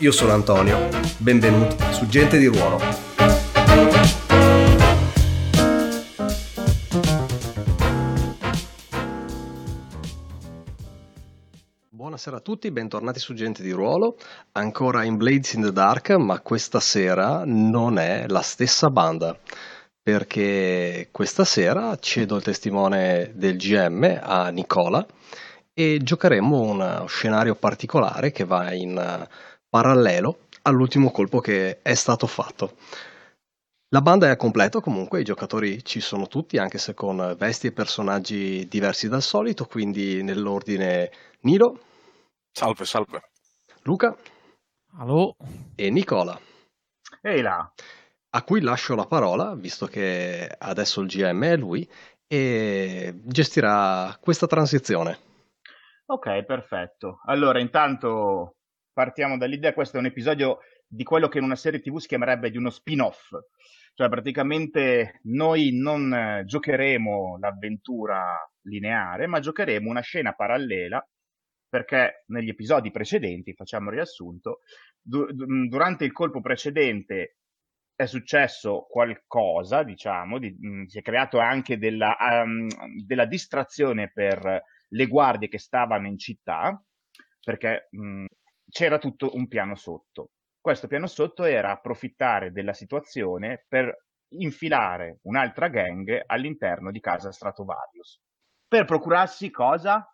Io sono Antonio, benvenuti su Gente di Ruolo. Buonasera a tutti, bentornati su Gente di Ruolo, ancora in Blades in the Dark, ma questa sera non è la stessa banda perché questa sera cedo il testimone del GM a Nicola e giocheremo uno scenario particolare che va in parallelo all'ultimo colpo che è stato fatto. La banda è a completo comunque, i giocatori ci sono tutti, anche se con vesti e personaggi diversi dal solito, quindi nell'ordine Nilo. Salve, salve. Luca. Allo. E Nicola. Ehi là. A cui lascio la parola, visto che adesso il GM è lui, e gestirà questa transizione. Ok, perfetto. Allora, intanto partiamo dall'idea, questo è un episodio di quello che in una serie TV si chiamerebbe di uno spin-off. Cioè, praticamente noi non eh, giocheremo l'avventura lineare, ma giocheremo una scena parallela perché negli episodi precedenti, facciamo riassunto, du- durante il colpo precedente è successo qualcosa, diciamo, di, mh, si è creato anche della, um, della, distrazione per le guardie che stavano in città, perché mh, c'era tutto un piano sotto. Questo piano sotto era approfittare della situazione per infilare un'altra gang all'interno di casa Stratovarius. Per procurarsi cosa?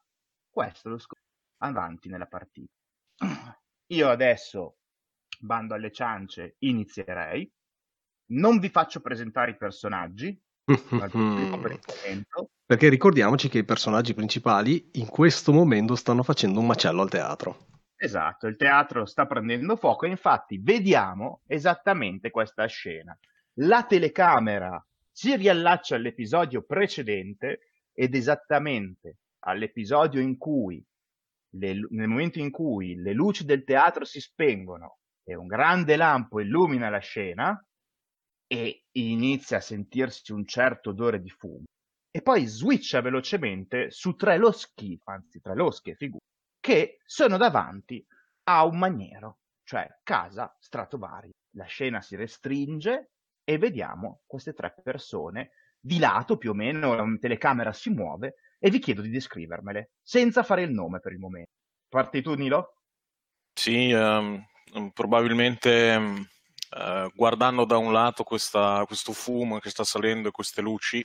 Questo lo scopo. Avanti nella partita. Io adesso, bando alle ciance, inizierei. Non vi faccio presentare i personaggi. Perché ricordiamoci che i personaggi principali in questo momento stanno facendo un macello al teatro. Esatto, il teatro sta prendendo fuoco e infatti vediamo esattamente questa scena. La telecamera si riallaccia all'episodio precedente ed esattamente all'episodio in cui, le, nel momento in cui le luci del teatro si spengono e un grande lampo illumina la scena e inizia a sentirsi un certo odore di fumo e poi switcha velocemente su tre loschi, anzi tre losche figure che sono davanti a un maniero, cioè casa Stratovari. La scena si restringe e vediamo queste tre persone di lato più o meno, la telecamera si muove e vi chiedo di descrivermele, senza fare il nome per il momento. Parti tu, Nilo? Sì, um, probabilmente um, uh, guardando da un lato questa, questo fumo che sta salendo e queste luci,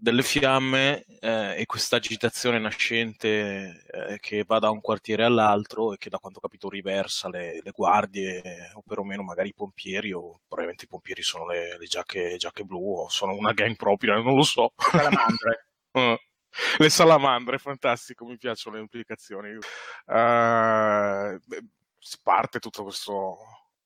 delle fiamme eh, e questa agitazione nascente eh, che va da un quartiere all'altro e che da quanto ho capito riversa le, le guardie o perlomeno magari i pompieri o probabilmente i pompieri sono le, le giacche, giacche, blu o sono una gang propria, non lo so. Salamandre. uh, le salamandre, fantastico, mi piacciono le implicazioni. Uh, parte tutto questo,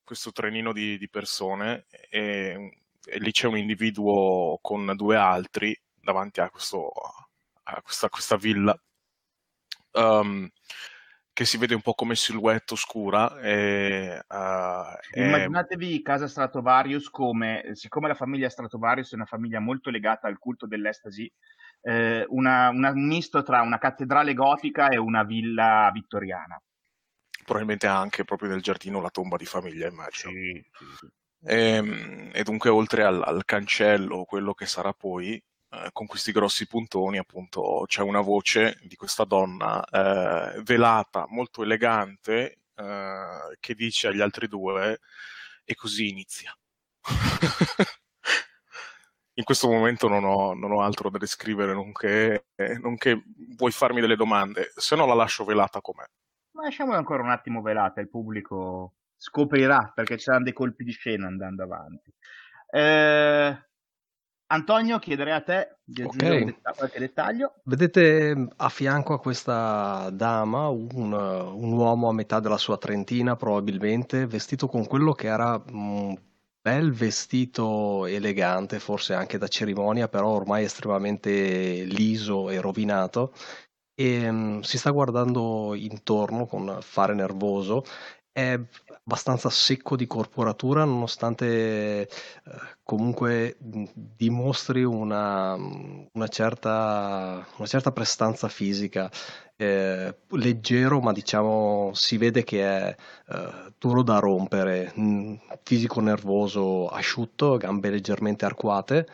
questo trenino di, di persone e, e lì c'è un individuo con due altri davanti a, questo, a questa, questa, villa um, che si vede un po' come silhouette oscura. E, uh, Immaginatevi e... casa Stratovarius come, siccome la famiglia Stratovarius è una famiglia molto legata al culto dell'estasi, eh, una, una, un misto tra una cattedrale gotica e una villa vittoriana. Probabilmente anche proprio nel giardino la tomba di famiglia, immagino. Sì, sì, sì. E, ehm, e, dunque oltre al, al, cancello, quello che sarà poi, eh, con questi grossi puntoni, appunto, c'è una voce di questa donna eh, velata, molto elegante, eh, che dice agli altri due, e così inizia. In questo momento non ho, non ho altro da descrivere, nonché, nonché vuoi farmi delle domande, se no la lascio velata com'è. Ma lasciamola ancora un attimo velata, il pubblico scoprirà perché ci saranno dei colpi di scena andando avanti. Eh, Antonio, chiederei a te di aggiungere okay. qualche dettaglio. Vedete a fianco a questa dama un, un, uomo a metà della sua trentina, probabilmente, vestito con quello che era un bel vestito elegante, forse anche da cerimonia, però ormai estremamente liso e rovinato. E um, si sta guardando intorno con fare nervoso è abbastanza secco di corporatura nonostante eh, comunque dimostri una, una, certa, una certa prestanza fisica. Eh, leggero, ma diciamo si vede che è eh, duro da rompere, fisico nervoso asciutto, gambe leggermente arcuate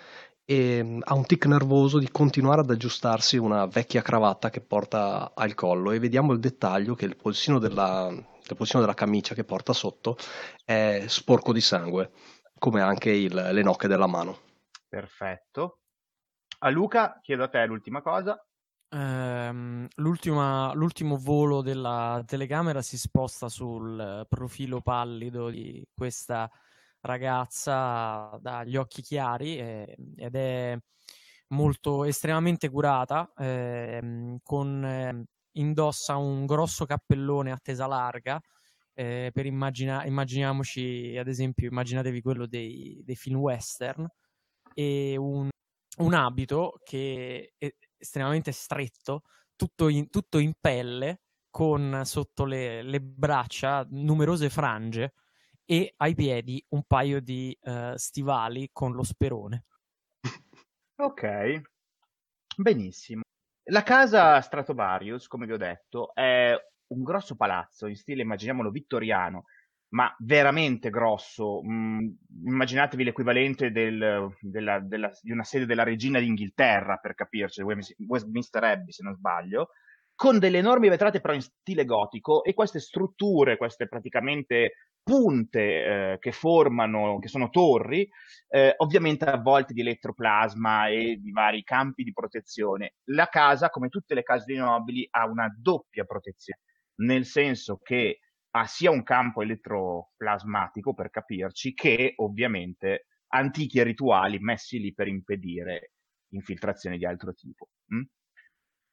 e ha un tic nervoso di continuare ad aggiustarsi una vecchia cravatta che porta al collo e vediamo il dettaglio che il polsino della, il polsino della camicia che porta sotto è sporco di sangue, come anche il, le nocche della mano. Perfetto. A Luca chiedo a te l'ultima cosa. Um, l'ultimo volo della telecamera si sposta sul profilo pallido di questa ragazza dagli occhi chiari eh, ed è molto estremamente curata, eh, con, eh, indossa un grosso cappellone a tesa larga. Eh, per immagina- immaginiamoci, ad esempio, immaginatevi quello dei, dei film western e un, un, abito che è estremamente stretto, tutto in, tutto in pelle, con sotto le, le braccia numerose frange e ai piedi un paio di uh, stivali con lo sperone. Ok, benissimo. La casa Stratovarius, come vi ho detto, è un grosso palazzo in stile, immaginiamolo, vittoriano, ma veramente grosso. Mm, immaginatevi l'equivalente del, della, della, di una sede della regina d'Inghilterra, per capirci, Westminster Abbey, se non sbaglio, con delle enormi vetrate però in stile gotico e queste strutture, queste praticamente punte eh, che formano, che sono torri, eh, ovviamente avvolte di elettroplasma e di vari campi di protezione. La casa, come tutte le case dei nobili, ha una doppia protezione, nel senso che ha sia un campo elettroplasmatico, per capirci, che ovviamente antichi rituali messi lì per impedire infiltrazioni di altro tipo. Mm?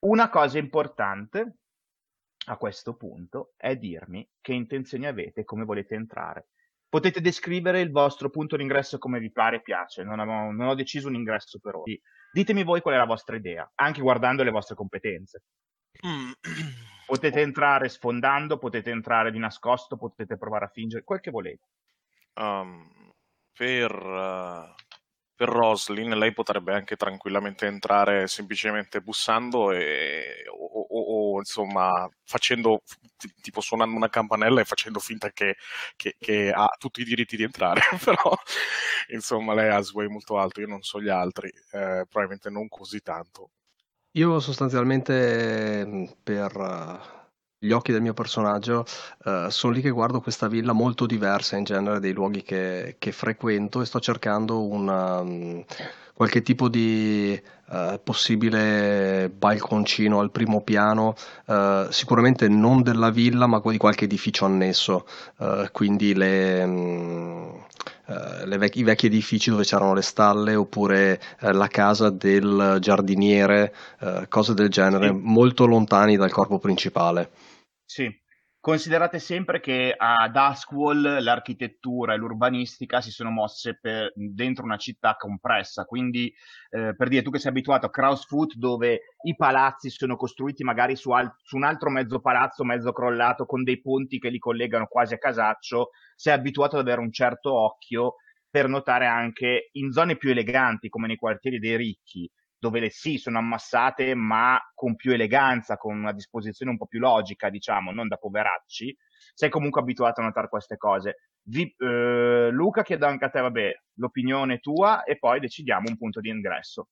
Una cosa importante a questo punto è dirmi che intenzioni avete e come volete entrare. Potete descrivere il vostro punto d'ingresso come vi pare e piace, non ho, non ho deciso un ingresso per ora. Ditemi voi qual è la vostra idea, anche guardando le vostre competenze. Mm. Potete entrare sfondando, potete entrare di nascosto, potete provare a fingere, quel che volete. Um, per, uh, per Roslin lei potrebbe anche tranquillamente entrare semplicemente bussando e, o, o, o, insomma facendo tipo suonando una campanella e facendo finta che, che, che, ha tutti i diritti di entrare però insomma lei ha sway molto alto io non so gli altri eh, probabilmente non così tanto. Io sostanzialmente per gli occhi del mio personaggio uh, sono lì che guardo questa villa molto diversa in genere dei luoghi che, che frequento e sto cercando una, um, qualche tipo di uh, possibile balconcino al primo piano, uh, sicuramente non della villa ma di qualche edificio annesso, quindi le, um, vec- i vecchi edifici dove c'erano le stalle oppure la casa del giardiniere, cose del genere, sì. molto lontani dal corpo principale. Sì, considerate sempre che a Duskwall l'architettura e l'urbanistica si sono mosse per, dentro una città compressa, quindi eh, per dire tu che sei abituato a Krausfoot dove i palazzi sono costruiti magari su, al- su, un altro mezzo palazzo mezzo crollato con dei ponti che li collegano quasi a casaccio, sei abituato ad avere un certo occhio per notare anche in zone più eleganti come nei quartieri dei ricchi dove le sì sono ammassate ma con più eleganza, con una disposizione un po' più logica, diciamo, non da poveracci, sei comunque abituato a notare queste cose. Vi, eh, Luca, chiedo anche a te, vabbè, l'opinione tua e poi decidiamo un punto di ingresso.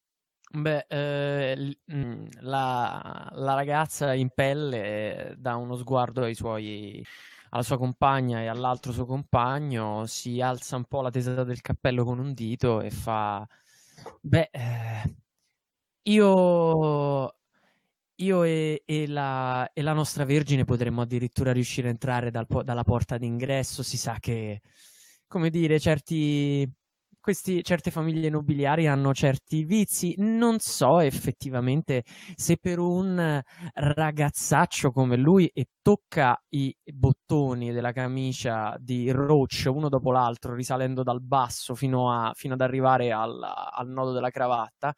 Beh, eh, mm, la, la, ragazza in pelle dà uno sguardo suoi, alla sua compagna e all'altro suo compagno, si alza un po' la tesa del cappello con un dito e fa: Beh, eh, io, io e, e la, e la nostra Vergine potremmo addirittura riuscire a entrare dal dalla porta d'ingresso. Si sa che, come dire, certi, questi, certe famiglie nobiliari hanno certi vizi. Non so effettivamente se per un ragazzaccio come lui e tocca i bottoni della camicia di Roach uno dopo l'altro, risalendo dal basso fino, a, fino ad arrivare al, al, nodo della cravatta.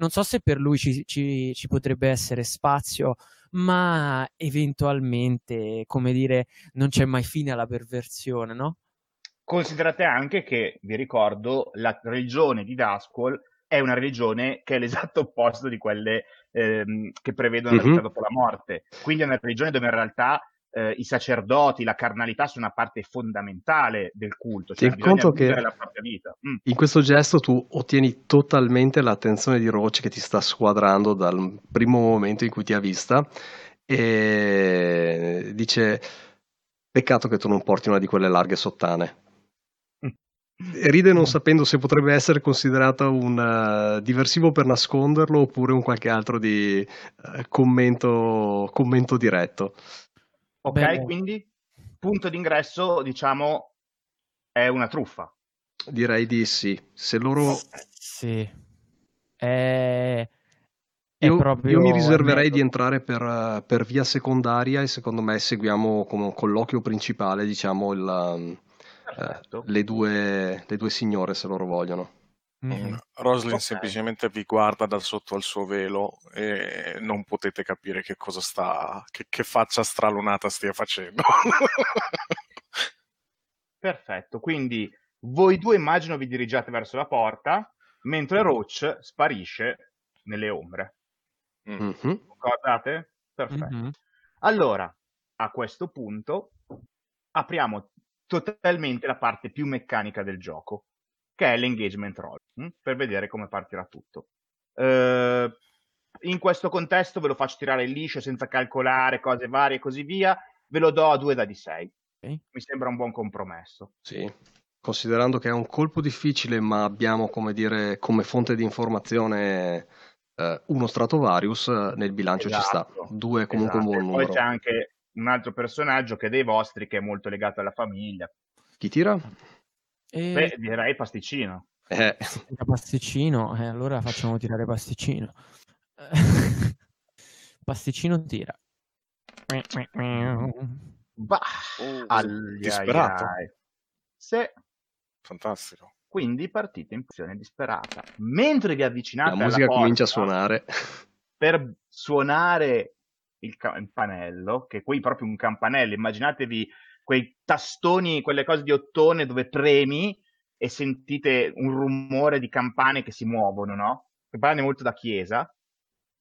Non so se per lui ci, ci, ci potrebbe essere spazio ma eventualmente, come dire, non c'è mai fine alla perversione, no? Considerate anche che, vi ricordo, la religione di Dasquall è una religione che è l'esatto opposto di quelle ehm, che prevedono la vita mm-hmm. dopo la morte. Quindi è una religione dove in realtà eh, i sacerdoti, la carnalità sono una parte fondamentale del culto. Cioè Tieni conto che mm. in questo gesto tu ottieni totalmente l'attenzione di Roach che ti sta squadrando dal primo momento in cui ti ha vista e dice peccato che tu non porti una di quelle larghe sottane ride non sapendo se potrebbe essere considerata un uh, diversivo per nasconderlo oppure un qualche altro di uh, commento, commento, diretto. Ok, Beh. quindi punto d'ingresso, diciamo, è una truffa. Direi di sì. Se loro... Sì. È... Io, proprio... io, mi riserverei di entrare per, per, via secondaria e secondo me seguiamo come colloquio principale, diciamo, il eh, le, due, le, due, signore se loro vogliono. Mm-hmm. Roslyn okay. semplicemente vi guarda da sotto al suo velo e non potete capire che cosa sta, che, che faccia stralunata stia facendo. Perfetto, quindi voi due immagino vi dirigiate verso la porta, mentre Roach sparisce nelle ombre. Mm-hmm. Guardate? Perfetto. Mm-hmm. Allora, a questo punto apriamo totalmente la parte più meccanica del gioco, che è l'engagement roll, mh? Hm? per vedere come partirà tutto. Uh, in questo contesto ve lo faccio tirare liscio senza calcolare cose varie e così via, ve lo do a 2 da di 6. Okay. Mi sembra un buon compromesso. Sì, considerando che è un colpo difficile, ma abbiamo come dire come fonte di informazione eh, uno Stratovarius, nel bilancio esatto. ci sta. Esatto. Due comunque esatto. un buon numero. Poi c'è anche un altro personaggio che è dei vostri, che è molto legato alla famiglia. Chi tira? E... Beh, direi Pasticcino. Eh. Pasticcino, eh, allora facciamo tirare Pasticcino. pasticcino tira. Bah, oh, disperato. Se... Fantastico. Quindi partite in posizione disperata. Mentre vi avvicinate La musica porta, comincia a suonare. Per suonare il campanello, che qui è proprio un campanello, immaginatevi quei tastoni, quelle cose di ottone dove premi e sentite un rumore di campane che si muovono, no? Campane molto da chiesa.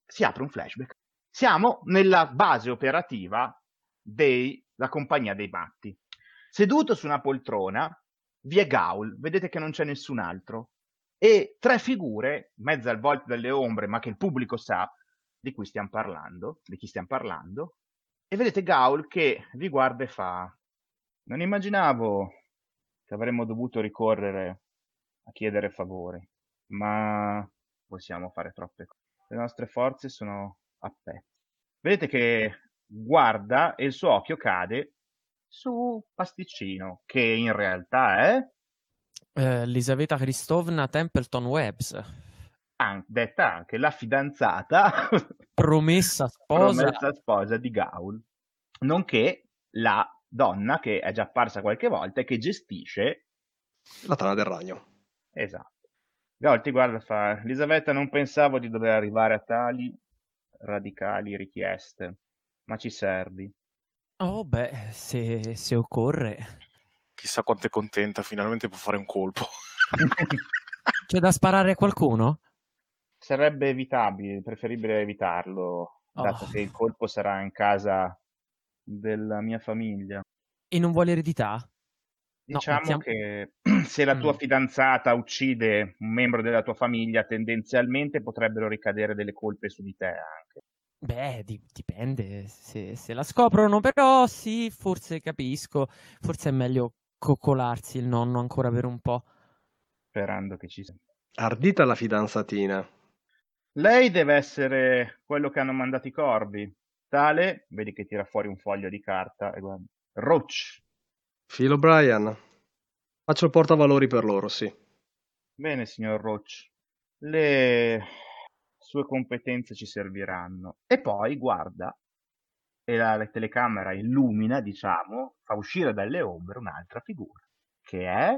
Si apre un flashback. Siamo nella base operativa della compagnia dei matti. Seduto su una poltrona vi è Gaul, vedete che non c'è nessun altro. E tre figure, mezze al volte dalle ombre, ma che il pubblico sa, di cui stiamo parlando, di chi stiamo parlando, e vedete Gaul che vi guarda e fa: Non immaginavo che avremmo dovuto ricorrere a chiedere favori, ma possiamo fare troppe cose. Le nostre forze sono a pezzi. Vedete che guarda e il suo occhio cade su Pasticcino, che in realtà è eh, Elisaveta Christovna Templeton Webbs an- detta anche la fidanzata promessa sposa. promessa sposa di Gaul, nonché la donna che è già apparsa qualche volta e che gestisce la trama del ragno. Esatto. Gaul ti guarda fa: Elisabetta, non pensavo di dover arrivare a tali radicali richieste, ma ci servi. Oh, beh, se, se occorre. Chissà quanto è contenta, finalmente può fare un colpo. C'è da sparare a qualcuno? sarebbe evitabile, preferibile evitarlo, dato oh. che il colpo sarà in casa della mia famiglia. E non vuole eredità? Diciamo no, mettiamo... che se la tua mm. fidanzata uccide un membro della tua famiglia, tendenzialmente potrebbero ricadere delle colpe su di te anche. Beh, di- dipende se, se, la scoprono, però sì, forse capisco, forse è meglio coccolarsi il nonno ancora per un po'. Sperando che ci sia. Ardita la fidanzatina. Lei deve essere quello che hanno mandato i corvi. Tale, vedi che tira fuori un foglio di carta e guarda. Roach. Phil O'Brien. Faccio il portavalori per loro, sì. Bene, signor Roach, le sue competenze ci serviranno. E poi guarda, e la, la telecamera illumina, diciamo, fa uscire dalle ombre un'altra figura, che è...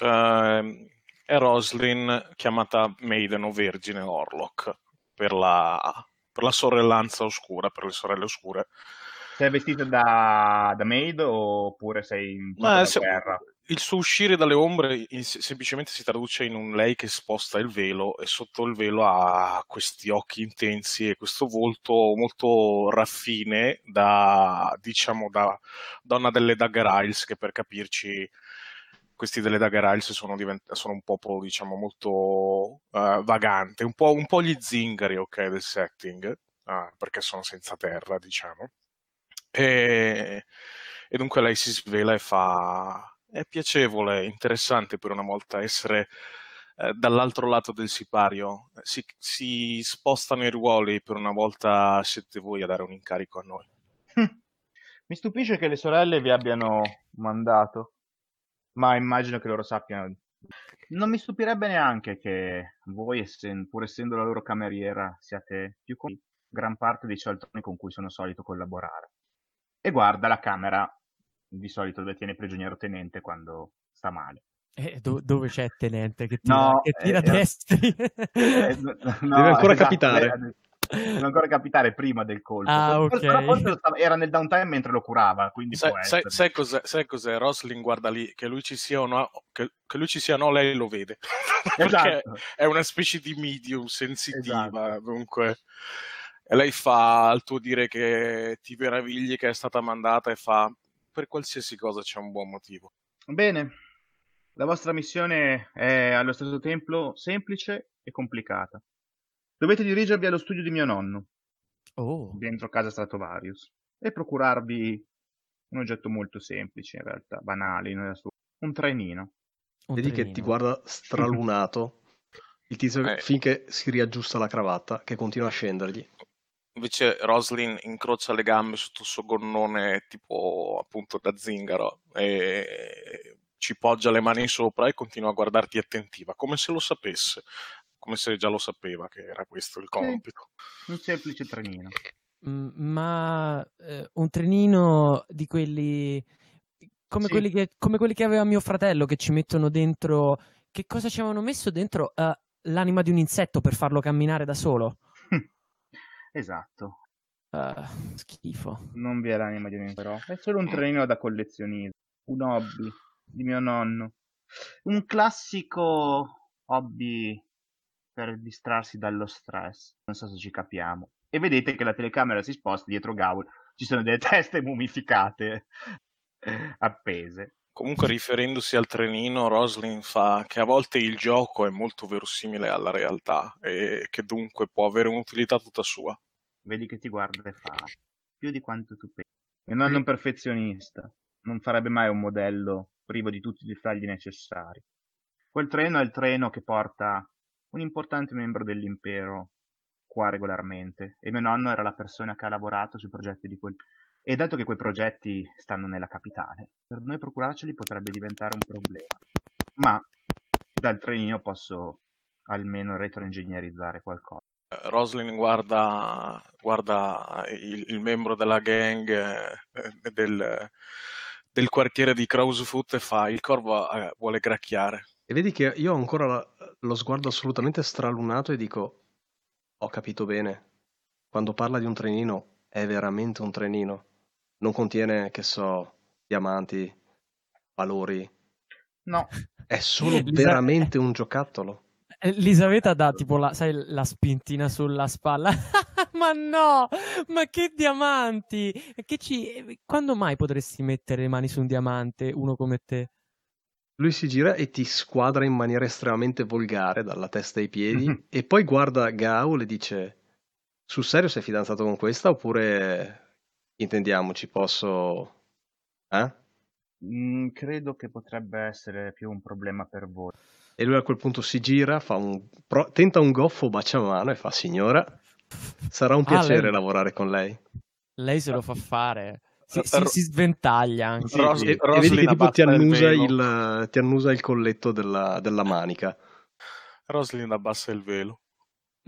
Uh, è Roslin chiamata Maiden o Vergine Orlok per la, per la sorellanza oscura, per le sorelle oscure. Sei vestita da, da maid oppure sei in Ma se, guerra? Il suo uscire dalle ombre in, semplicemente si traduce in un lei che sposta il velo e sotto il velo ha questi occhi intensi e questo volto molto raffine da, diciamo, da donna delle Dagger Isles che per capirci questi delle Dagger Isles sono, divent- sono un popolo, diciamo, molto uh, vagante, un po', un po', gli zingari, ok, del setting, uh, perché sono senza terra, diciamo. E, e, dunque lei si svela e fa... È piacevole, interessante per una volta essere eh, dall'altro lato del sipario. Si, si spostano i ruoli, per una volta siete voi a dare un incarico a noi. Mi stupisce che le sorelle vi abbiano mandato ma immagino che loro sappiano. Non mi stupirebbe neanche che voi, essen- pur essendo la loro cameriera, siate più con gran parte dei cialtroni con cui sono solito collaborare. E guarda la camera, di solito dove tiene prigioniero tenente quando sta male. Eh, do- dove c'è tenente che tira, no, che tira eh, destri? Eh, no, Deve ancora esatto, capitare deve ancora capitare prima del colpo. Ah, ok. Però era nel downtime mentre lo curava, quindi sai, sai, sai, cos'è, sai cos'è? Rosling guarda lì, che lui ci sia o no, che, che lui ci sia o no, lei lo vede. Perché esatto. è una specie di medium sensitiva, esatto. dunque... E lei fa al tuo dire che ti meravigli che è stata mandata e fa per qualsiasi cosa c'è un buon motivo. Bene, la vostra missione è allo stesso tempo semplice e complicata. Dovete dirigervi allo studio di mio nonno, oh. dentro casa Stratovarius, e procurarvi un oggetto molto semplice, in realtà, banale, un trenino. Un Vedi trenino. che ti guarda stralunato, il tizio eh. finché si riaggiusta la cravatta, che continua a scendergli. Invece Roslin incrocia le gambe sotto il suo gonnone tipo appunto da zingaro e ci poggia le mani sopra e continua a guardarti attentiva, come se lo sapesse come se già lo sapeva che era questo il compito. Un semplice trenino. Mm, ma eh, un trenino di quelli come, sì. quelli che, come, quelli che, aveva mio fratello che ci mettono dentro. Che cosa ci avevano messo dentro? Uh, l'anima di un insetto per farlo camminare da solo. esatto. Uh, schifo. Non vi è l'anima di un insetto, è solo un trenino da collezionismo. Un hobby di mio nonno. Un classico hobby per distrarsi dallo stress. Non so se ci capiamo. E vedete che la telecamera si sposta dietro Gaul. Ci sono delle teste mummificate appese. Comunque, riferendosi al trenino, Roslin fa che a volte il gioco è molto verosimile alla realtà e che dunque può avere un'utilità tutta sua. Vedi che ti guarda e fa più di quanto tu pensi. E non è un perfezionista, non farebbe mai un modello privo di tutti i dettagli necessari. Quel treno è il treno che porta un importante membro dell'impero qua regolarmente e mio nonno era la persona che ha lavorato sui progetti di quel... E dato che quei progetti stanno nella capitale, per noi procurarceli potrebbe diventare un problema. Ma dal trenino posso almeno retroingegnerizzare qualcosa. Eh, Roslin guarda, guarda il, il, membro della gang eh, del, del, quartiere di Krausefoot e fa il corvo eh, vuole gracchiare. E vedi che io ho ancora lo sguardo assolutamente stralunato e dico, ho capito bene, quando parla di un trenino è veramente un trenino, non contiene, che so, diamanti, valori. No. È solo veramente un giocattolo. Elisabetta dà tipo la, sai, la spintina sulla spalla. ma no, ma che diamanti! Che ci... Quando mai potresti mettere le mani su un diamante, uno come te? Lui si gira e ti squadra in maniera estremamente volgare dalla testa ai piedi mm-hmm. e poi guarda Gaul e dice sul serio sei fidanzato con questa oppure intendiamoci posso... Eh? Mm, credo che potrebbe essere più un problema per voi. E lui a quel punto si gira, un... Pro... tenta un goffo bacia mano e fa signora, sarà un piacere ah, lei... lavorare con lei. Lei se lo fa fare. Si, si, si sventaglia anche. Ros- e, e vedi che tipo ti annusa, il, ti annusa, il, colletto della, della manica. Roslyn abbassa il velo.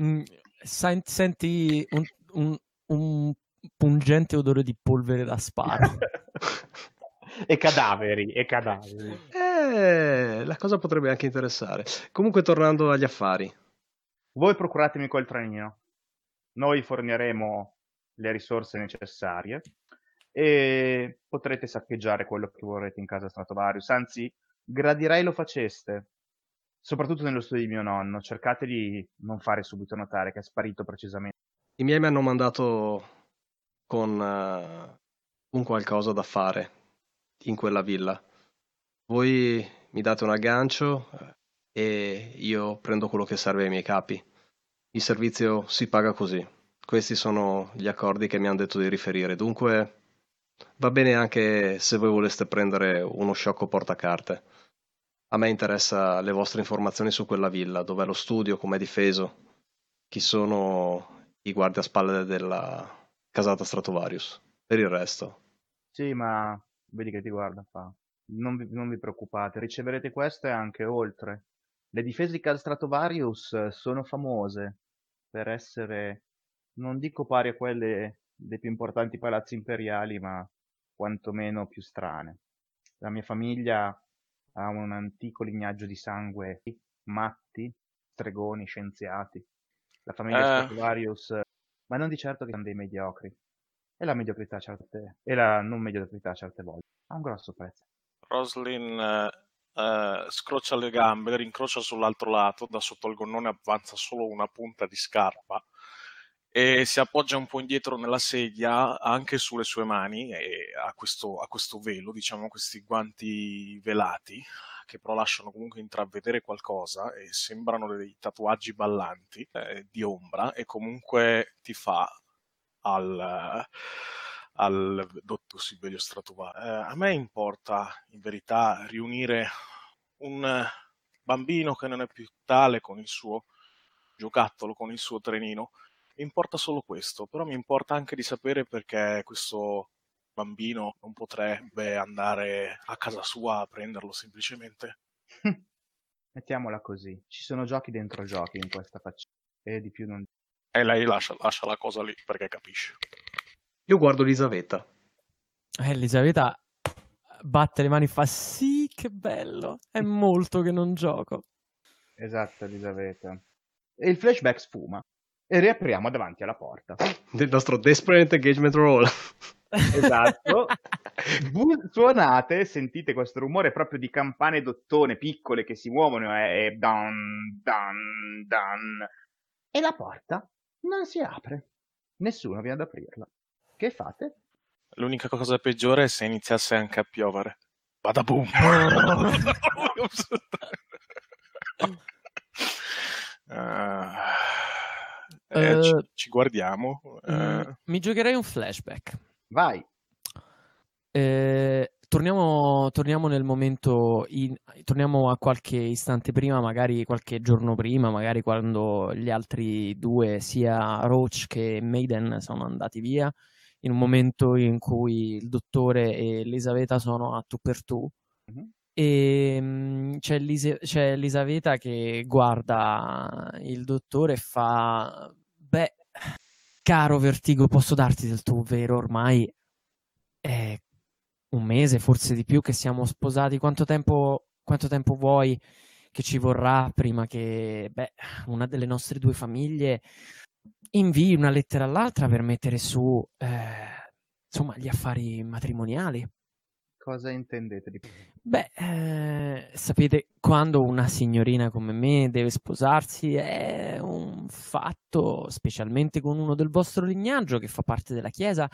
Mm, sen- senti un, un, un pungente odore di polvere da sparo. e cadaveri, e cadaveri. Eh, la cosa potrebbe anche interessare. Comunque, tornando agli affari. Voi procuratemi quel trenino. Noi forniremo le risorse necessarie e potrete saccheggiare quello che vorrete in casa Stratovarius. Anzi, gradirei lo faceste, soprattutto nello studio di mio nonno. Cercate di non fare subito notare che è sparito precisamente. I miei mi hanno mandato con uh, un qualcosa da fare in quella villa. Voi mi date un aggancio eh, e io prendo quello che serve ai miei capi. Il servizio si paga così. Questi sono gli accordi che mi hanno detto di riferire. Dunque Va bene anche se voi voleste prendere uno sciocco portacarte. A me interessa le vostre informazioni su quella villa, dov'è lo studio, com'è difeso, chi sono i guardiaspalle della casata Stratovarius. Per il resto. Sì, ma vedi che ti guarda fa. Non vi, non vi preoccupate, riceverete questo e anche oltre. Le difese di casa Stratovarius sono famose per essere, non dico pari a quelle dei più importanti palazzi imperiali, ma quantomeno più strane. La mia famiglia ha un antico lignaggio di sangue matti, stregoni, scienziati. La famiglia eh. Stratovarius, ma non di certo che sono dei mediocri. E la mediocrità certe, e la non mediocrità certe volte ha un grosso prezzo. Roslin eh, eh, scrocia le gambe, rincrocia sull'altro lato, da sotto il gonnone avanza solo una punta di scarpa e si appoggia un po' indietro nella sedia anche sulle sue mani e ha questo, ha questo velo, diciamo questi guanti velati che però lasciano comunque intravedere qualcosa e sembrano dei tatuaggi ballanti eh, di ombra e comunque ti fa al, al dotto Sibelio Stratovari. Eh, a me importa in verità riunire un bambino che non è più tale con il suo giocattolo, con il suo trenino, mi importa solo questo, però mi importa anche di sapere perché questo bambino non potrebbe andare a casa sua a prenderlo semplicemente. Mettiamola così, ci sono giochi dentro giochi in questa faccenda e di più non... E lei lascia, lascia la cosa lì perché capisce. Io guardo Elisabetta. Eh, Elisabetta batte le mani e fa sì, che bello, è molto che non gioco. Esatto, Elisabetta. E il flashback sfuma e riapriamo davanti alla porta. Del nostro Desperate Engagement Roll. Esatto. suonate, sentite questo rumore proprio di campane d'ottone piccole che si muovono e, e dan, dan, dan. E la porta non si apre. Nessuno viene ad aprirla. Che fate? L'unica cosa peggiore è se iniziasse anche a piovere. Vada boom. uh... Eh, uh, ci, ci, guardiamo. Uh... Mi giocherei un flashback. Vai. Eh, torniamo, torniamo, nel momento, in, torniamo a qualche istante prima, magari qualche giorno prima, magari quando gli altri due, sia Roach che Maiden, sono andati via, in un momento in cui il dottore e Elisabetta sono a tu per tu. Mm-hmm. E um, c'è, Elisabetta che guarda il dottore e fa: Beh, caro Vertigo, posso darti del tuo vero ormai? È un mese, forse di più, che siamo sposati. Quanto tempo, quanto tempo vuoi che ci vorrà prima che beh, una delle nostre due famiglie invii una lettera all'altra per mettere su eh, insomma gli affari matrimoniali? Cosa intendete di Beh, eh, sapete, quando una signorina come me deve sposarsi è un fatto, specialmente con uno del vostro lignaggio che fa parte della Chiesa,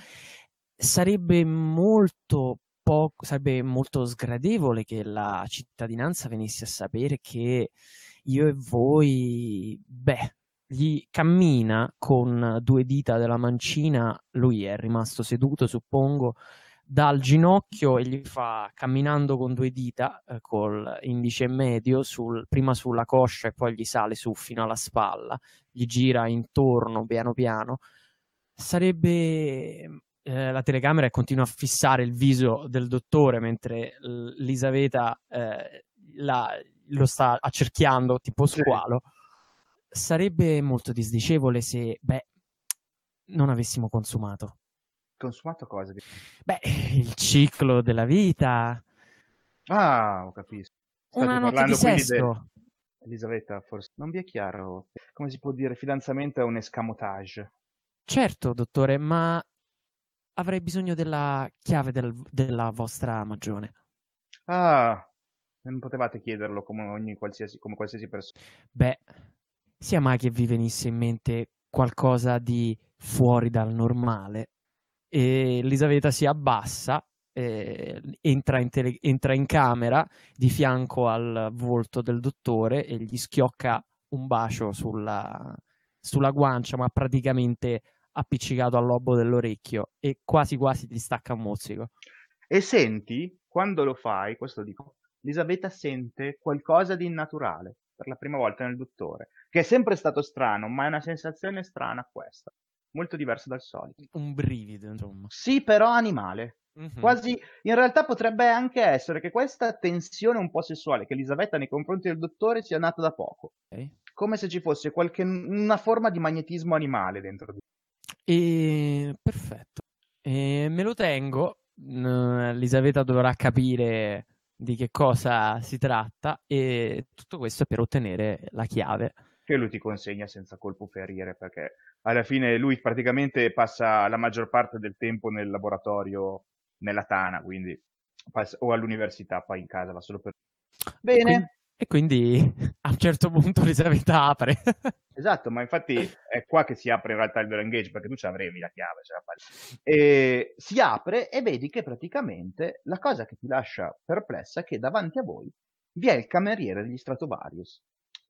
sarebbe molto poco, sarebbe molto sgradevole che la cittadinanza venisse a sapere che io e voi, beh, gli cammina con due dita della mancina, lui è rimasto seduto, suppongo, dal ginocchio e gli fa camminando con due dita, eh, col indice medio, sul, prima sulla coscia e poi gli sale su fino alla spalla, gli gira intorno piano piano, sarebbe eh, la telecamera e continua a fissare il viso del dottore mentre Elisabetta eh, la, lo sta accerchiando tipo squalo, sì. sarebbe molto disdicevole se, beh, non avessimo consumato. Consumato cosa? Beh, il ciclo della vita. Ah, ho capito. State Una notte di sesto. De... Elisabetta, forse non vi è chiaro come si può dire fidanzamento è un escamotage. Certo, dottore, ma avrei bisogno della chiave del, della vostra magione. Ah, non potevate chiederlo come, ogni qualsiasi, come qualsiasi persona. Beh, sia mai che vi venisse in mente qualcosa di fuori dal normale. E Elisabetta si abbassa, eh, entra, in tele- entra in camera di fianco al volto del dottore e gli schiocca un bacio sulla, sulla guancia, ma praticamente appiccicato al lobo dell'orecchio e quasi quasi ti stacca un mozzico. E senti, quando lo fai, questo dico, Elisabetta sente qualcosa di innaturale per la prima volta nel dottore, che è sempre stato strano, ma è una sensazione strana questa, molto diversa dal solito. Un brivido, insomma. Sì, però animale. Mm-hmm. Quasi, in realtà potrebbe anche essere che questa tensione un po' sessuale che Elisabetta nei confronti del dottore sia nata da poco. Okay. Come se ci fosse qualche, una forma di magnetismo animale dentro di e... Perfetto. E me lo tengo. Elisabetta dovrà capire di che cosa si tratta e tutto questo è per ottenere la chiave. Che lui ti consegna senza colpo ferire perché alla fine lui praticamente passa la maggior parte del tempo nel laboratorio nella Tana, quindi passa, o all'università, poi in casa va solo per... Bene. E quindi a un certo punto Elisabetta apre. Esatto, ma infatti è qua che si apre in realtà il vero engage perché tu ce l'avevi la chiave. La e si apre e vedi che praticamente la cosa che ti lascia perplessa è che davanti a voi vi è il cameriere degli Stratovarius.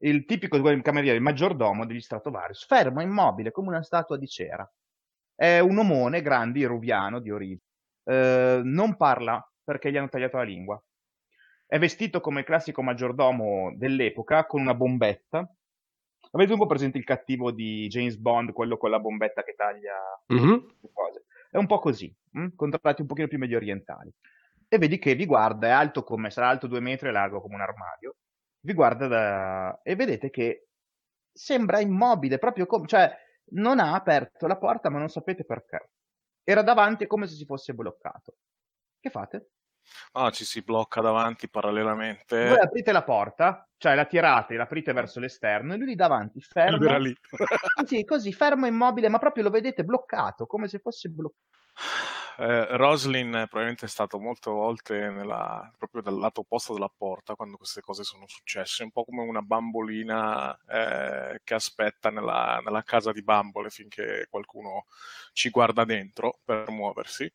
Il tipico cameriere, il maggiordomo degli Stratovarius, fermo immobile come una statua di cera. È un omone grande, rubiano di origine. Eh, non parla perché gli hanno tagliato la lingua. È vestito come il classico maggiordomo dell'epoca con una bombetta Avete un po' presente il cattivo di James Bond, quello con la bombetta che taglia mm-hmm. le cose? È un po' così, hm? con tratti un pochino più medio orientali. E vedi che vi guarda, è alto come, sarà alto due metri e largo come un armadio. Vi guarda da... e vedete che sembra immobile, proprio come, cioè non ha aperto la porta, ma non sapete perché. Era davanti come se si fosse bloccato. Che fate? Ah, ci si blocca davanti parallelamente. Voi aprite la porta, cioè la tirate, l'aprite verso l'esterno e lui lì davanti, fermo. Era lì. sì, così, fermo immobile, ma proprio lo vedete bloccato, come se fosse bloccato. Eh, Roslin probabilmente è stato molte volte nella, proprio dal lato opposto della porta quando queste cose sono successe, un po' come una bambolina eh, che aspetta nella, nella, casa di bambole finché qualcuno ci guarda dentro per muoversi.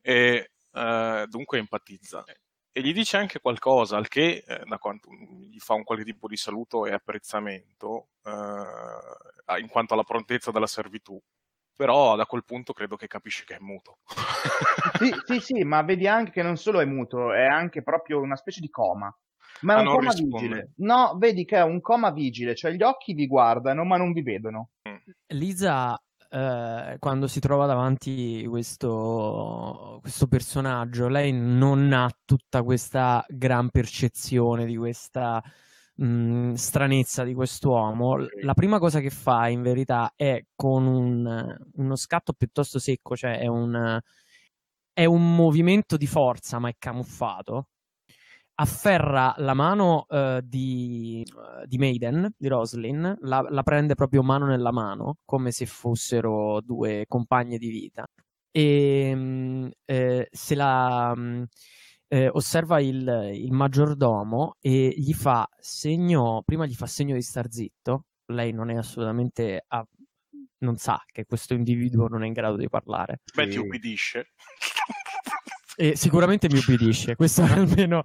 E eh, dunque empatizza. E gli dice anche qualcosa, al che eh, da quanto, gli fa un qualche tipo di saluto e apprezzamento eh, in quanto alla prontezza della servitù. Però da quel punto credo che capisce che è muto. sì, sì, sì, ma vedi anche che non solo è muto, è anche proprio una specie di coma. Ma è ah, un coma risponde. vigile. No, vedi che è un coma vigile, cioè gli occhi vi guardano ma non vi vedono. Mm. Lisa eh, quando si trova davanti questo, questo personaggio, lei non ha tutta questa gran percezione di questa mh, stranezza di quest'uomo. La prima cosa che fa in verità è con un, uno scatto piuttosto secco, cioè è un, è un movimento di forza ma è camuffato afferra la mano uh, di, uh, di, Maiden, di Roslin, la, la, prende proprio mano nella mano, come se fossero due compagne di vita. E um, eh, se la um, eh, osserva il, il, maggiordomo e gli fa segno, prima gli fa segno di star zitto, lei non è assolutamente a, non sa che questo individuo non è in grado di parlare. Beh, ti ubbidisce. E sicuramente mi ubbidisce, questo almeno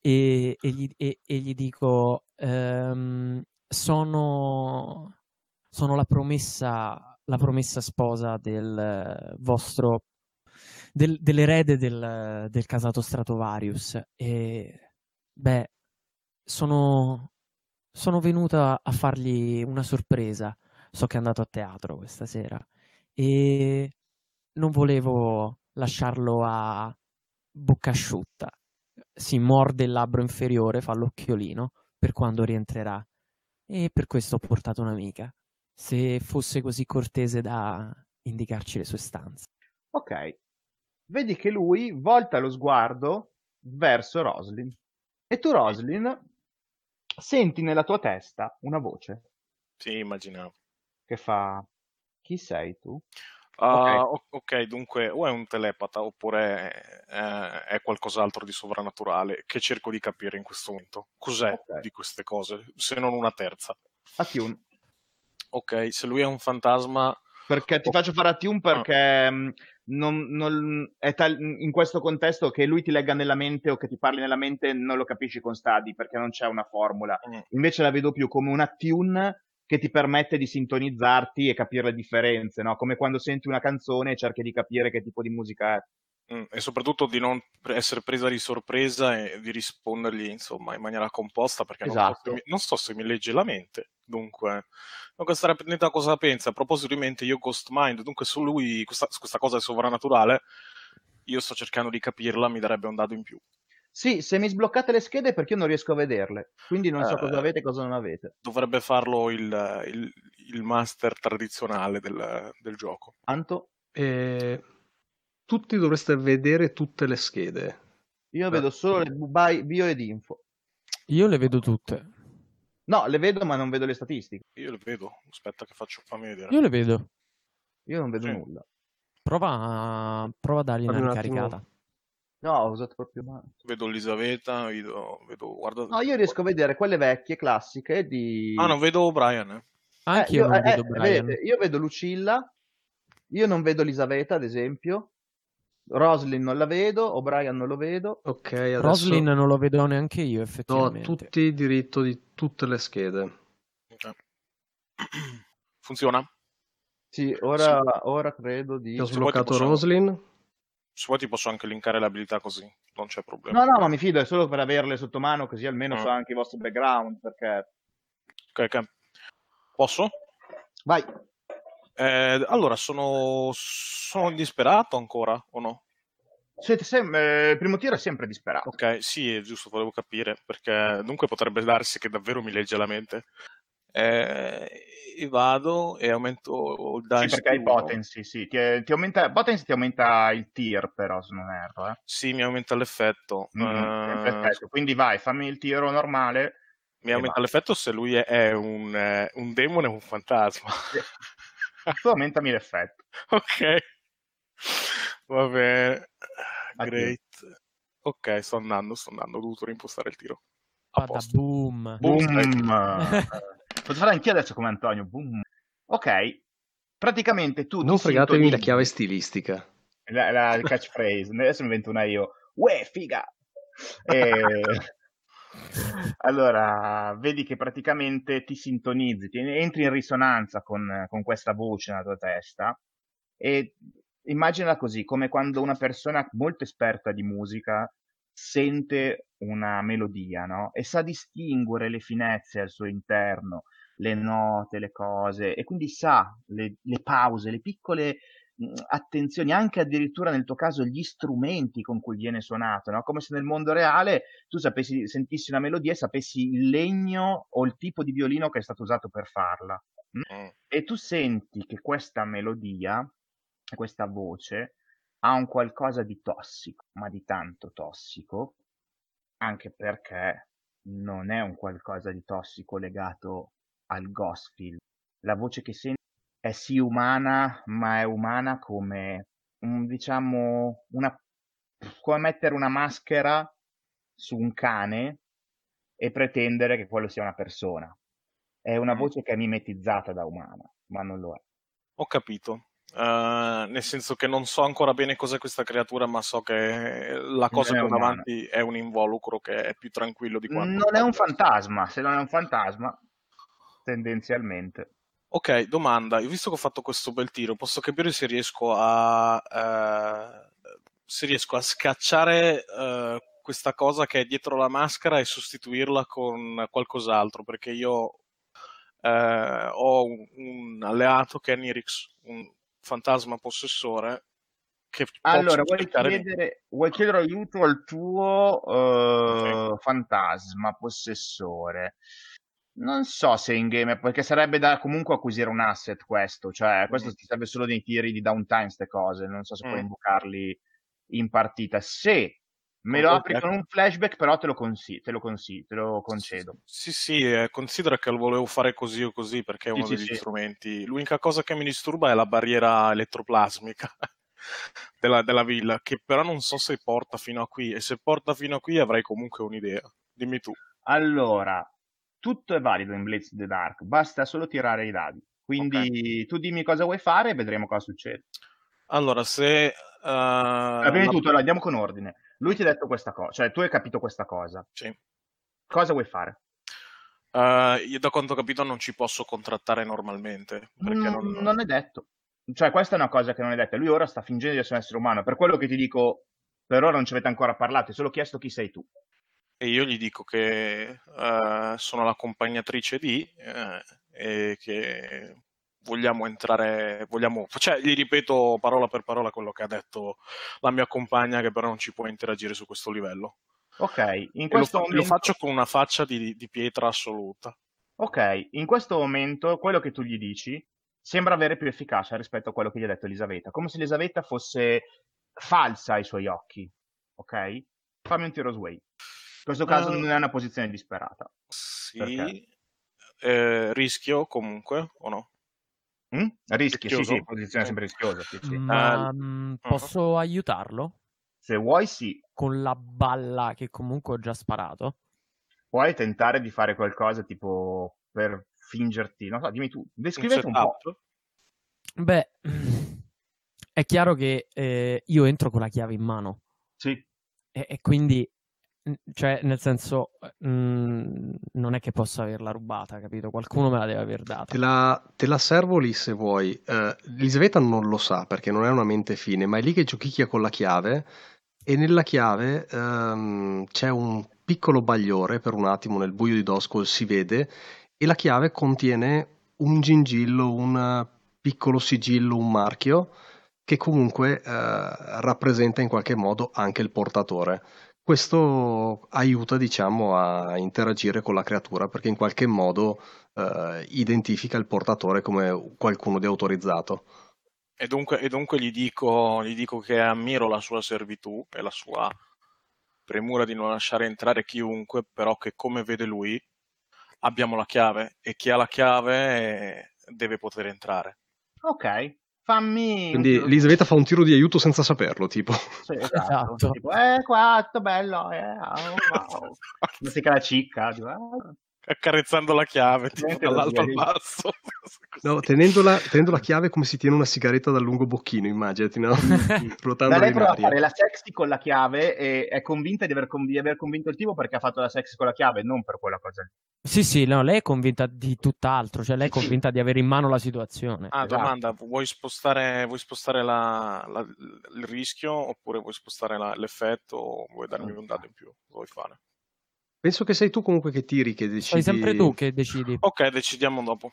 e, e, gli, e, e gli, dico, ehm, sono, sono la, promessa, la promessa sposa del vostro, del, dell'erede del, del casato Stratovarius. E beh, sono, sono venuta a fargli una sorpresa. So che è andato a teatro questa sera e non volevo lasciarlo a bocca asciutta si morde il labbro inferiore, fa l'occhiolino per quando rientrerà. E per questo ho portato un'amica. Se fosse così cortese da indicarci le sue stanze. Ok. Vedi che lui volta lo sguardo verso Roslin. E tu, Roslin, senti nella tua testa una voce Sì, immaginavo. che fa: Chi sei tu? Ah, o- ok, dunque, o è un telepata oppure eh, è qualcos'altro di sovrannaturale che cerco di capire in questo momento. Cos'è Ok. di queste cose, se non una terza? Attune. Ok, se lui è un fantasma, Perché ti Oh. faccio fare attune perché mh, non, non- è tal- in questo contesto che lui ti legga nella mente o che ti parli nella mente non lo capisci con stadi perché non c'è una formula. mm, Invece la vedo più come una tune che ti permette di sintonizzarti e capire le differenze, no? Come quando senti una canzone e cerchi di capire che tipo di musica è. Mm, e soprattutto di non essere presa di sorpresa e di rispondergli, insomma, in maniera composta, perché non, so Esatto. se mi, non so se mi legge la mente. Dunque, dunque stare attento a cosa pensa. A proposito di mente, io Ghost Mind, dunque su lui, questa, questa cosa è sovrannaturale, io sto cercando di capirla, mi darebbe un dado in più. Sì, se mi sbloccate le schede perché io non riesco a vederle, quindi non so Eh. cosa avete e cosa non avete. Dovrebbe farlo il, il- il master tradizionale del, del gioco. Anto, E tutti dovreste vedere tutte le schede. io Beh. vedo solo le bio ed info. Io le vedo tutte. No, le vedo ma non vedo le statistiche. Io le vedo, aspetta che faccio, fammi vedere. Io le vedo. Io non vedo Sì. nulla. Prova a, prova a dargli Fammi una un attimo- ricaricata. No, ho usato proprio male. Vedo Elisabetta, vedo, vedo guarda... No, io riesco a vedere quelle vecchie, classiche di... Ah, non vedo Brian. eh. Anche Eh, io non eh, vedo eh, Brian. vedete, io vedo Lucilla, io non vedo Elisabetta, ad esempio. Roslyn non la vedo, O'Brien non lo vedo. Ok, adesso Roslyn non lo vedo neanche io, effettivamente. tutti diritto di tutte le schede. Ok. Funziona? Sì, ora, ora credo di... Ho sbloccato possiamo- Roslyn. Se vuoi ti posso anche linkare l'abilità così, non c'è problema. No, no, ma mi fido, è solo per averle sotto mano, così almeno Ah. so anche i vostri background, perché... Ok, ok. Posso? Vai, Eh, allora, sono, sono disperato ancora o no? siete sem- eh, il primo tiro è sempre disperato. Ok, sì, è giusto, volevo capire, perché dunque potrebbe darsi che davvero mi legge la mente. Eh, vado e aumento il Sì, dice perché hai potency, sì. Ti, ti aumenta, potency ti aumenta il tier, però, se non erro, eh. Sì, mi aumenta l'effetto. Mm, Eh. Quindi vai, fammi il tiro normale. mi aumenta vai. l'effetto se lui è, è un, eh, un demone o un fantasma. Tu aumentami l'effetto. ok. Va bene. Addio. Great. Ok, sto andando, sto andando. Ho dovuto reimpostare il tiro. A Bada posto. boom. Boom! Posso fare anch'io adesso come Antonio. Boom. Ok. Praticamente tu... Non fregatevi la chiave stilistica. La, la il catchphrase. Adesso mi invento una io. Uè, figa! E... Allora, vedi che praticamente ti sintonizzi, ti entri in risonanza con, con questa voce nella tua testa e immagina così, come quando una persona molto esperta di musica sente una melodia, no? E sa distinguere le finezze al suo interno, le note, le cose, e quindi sa le, le pause, le piccole attenzioni, anche addirittura nel tuo caso gli strumenti con cui viene suonato, no? Come se nel mondo reale tu sapessi, sentissi una melodia e sapessi il legno o il tipo di violino che è stato usato per farla. Mm. E tu senti che questa melodia, questa voce, ha un qualcosa di tossico, ma di tanto tossico, anche perché non è un qualcosa di tossico legato al gospel. La voce che senti è sì umana, ma è umana come, un, diciamo, una, come mettere una maschera su un cane e pretendere che quello sia una persona. È una Mm. voce che è mimetizzata da umana, ma non lo è. Ho capito. Eh, nel senso che non so ancora bene cos'è questa creatura, ma so che la cosa che ho davanti è un involucro che è più tranquillo di quanto. Non è un fantasma, se non è un fantasma, tendenzialmente. Ok, domanda. Io visto che ho fatto questo bel tiro, posso capire se riesco a, eh, se riesco a scacciare eh, questa cosa che è dietro la maschera e sostituirla con qualcos'altro, perché io eh, ho un, un alleato che è Nirix, un fantasma possessore, che allora, vuoi chiedere, vuoi chiedere, aiuto al tuo uh, okay. fantasma possessore? Non so se in game, perché sarebbe da comunque acquisire un asset questo, cioè questo mm. ti serve solo nei tiri di downtime, queste cose, non so se mm. puoi invocarli in partita. Se me lo apri con un flashback, però te lo, consi- te lo, consi- te lo concedo. Sì, sì, eh, considera che lo volevo fare così o così perché è uno sì, degli sì, strumenti. L'unica cosa che mi disturba è la barriera elettroplasmica della, della, villa, che però non so se porta fino a qui. E se porta fino a qui avrei comunque un'idea. Dimmi tu. Allora, tutto è valido in Blades the Dark, basta solo tirare i dadi. Quindi okay. tu dimmi cosa vuoi fare e vedremo cosa succede. Allora, se... Uh, Prima di tutto, allora, andiamo con ordine. Lui ti ha detto questa cosa, cioè tu hai capito questa cosa. Sì. Cosa vuoi fare? Uh, io da quanto ho capito non ci posso contrattare normalmente. Mm, non... non... è detto. Cioè questa è una cosa che non è detta. Lui ora sta fingendo di essere un essere umano. Per quello che ti dico, per ora non ci avete ancora parlato, ti solo chiesto chi sei tu. E io gli dico che uh, sono l'accompagnatrice di uh, e che vogliamo entrare, vogliamo, cioè gli ripeto parola per parola quello che ha detto la mia compagna che però non ci può interagire su questo livello. Ok, in questo lo, momento... lo faccio con una faccia di, di, pietra assoluta. Ok, in questo momento quello che tu gli dici sembra avere più efficacia rispetto a quello che gli ha detto Elisabetta, come se Elisabetta fosse falsa ai suoi occhi. Ok? Fammi un tiro sway. In questo caso uh, non è una posizione disperata. Sì. Eh, rischio comunque o no? Mm? Rischi, sì, sì, posizione sempre rischiosa. Sì, sì. Ma uh, posso uh-huh. aiutarlo? Se vuoi, sì. Con la balla che comunque ho già sparato. Puoi tentare di fare qualcosa tipo per fingerti, non so, dimmi tu, descrivete un, un po'. Beh, è chiaro che eh, io entro con la chiave in mano. Sì. E, e quindi cioè, nel senso, mh, mhmm, non è che possa averla rubata, capito? Qualcuno me la deve aver data. Te la, te la servo lì se vuoi. Uh, Elisabetta non lo sa perché non è una mente fine, ma è lì che giochicchia con la chiave e nella chiave um, c'è un piccolo bagliore per un attimo nel buio di Doscol si vede e la chiave contiene un gingillo, un piccolo sigillo, un marchio che comunque uh, rappresenta in qualche modo anche il portatore questo aiuta, diciamo, a interagire con la creatura perché in qualche modo eh, identifica il portatore come qualcuno di autorizzato. E dunque, e dunque gli, dico, gli dico che ammiro la sua servitù e la sua premura di non lasciare entrare chiunque, però che come vede lui abbiamo la chiave e chi ha la chiave deve poter entrare. Ok, Fammi. Quindi Elisabetta fa un tiro di aiuto senza saperlo, tipo. Sì, esatto. esatto. Tipo, eh, qua, bello. Eh, oh, wow. Musica la cicca. Tipo, ah accarezzando la chiave tipo, dall'alto al basso. No, tenendo la, tenendo la, chiave come si tiene una sigaretta dal lungo bocchino, immaginati, no? Ruotando lei prova a fare la sexy con la chiave e è convinta di aver, di aver, convinto il tipo perché ha fatto la sexy con la chiave, non per quella cosa. Sì, sì, no, lei è convinta di tutt'altro, cioè lei è convinta di avere in mano la situazione. Ah, esatto. domanda, vuoi spostare, vuoi spostare la, la, il rischio oppure vuoi spostare l'effetto o vuoi darmi un dato in più? Cosa vuoi fare? Penso che sei tu comunque che tiri, che decidi. Sei sempre tu che decidi. Ok, decidiamo dopo.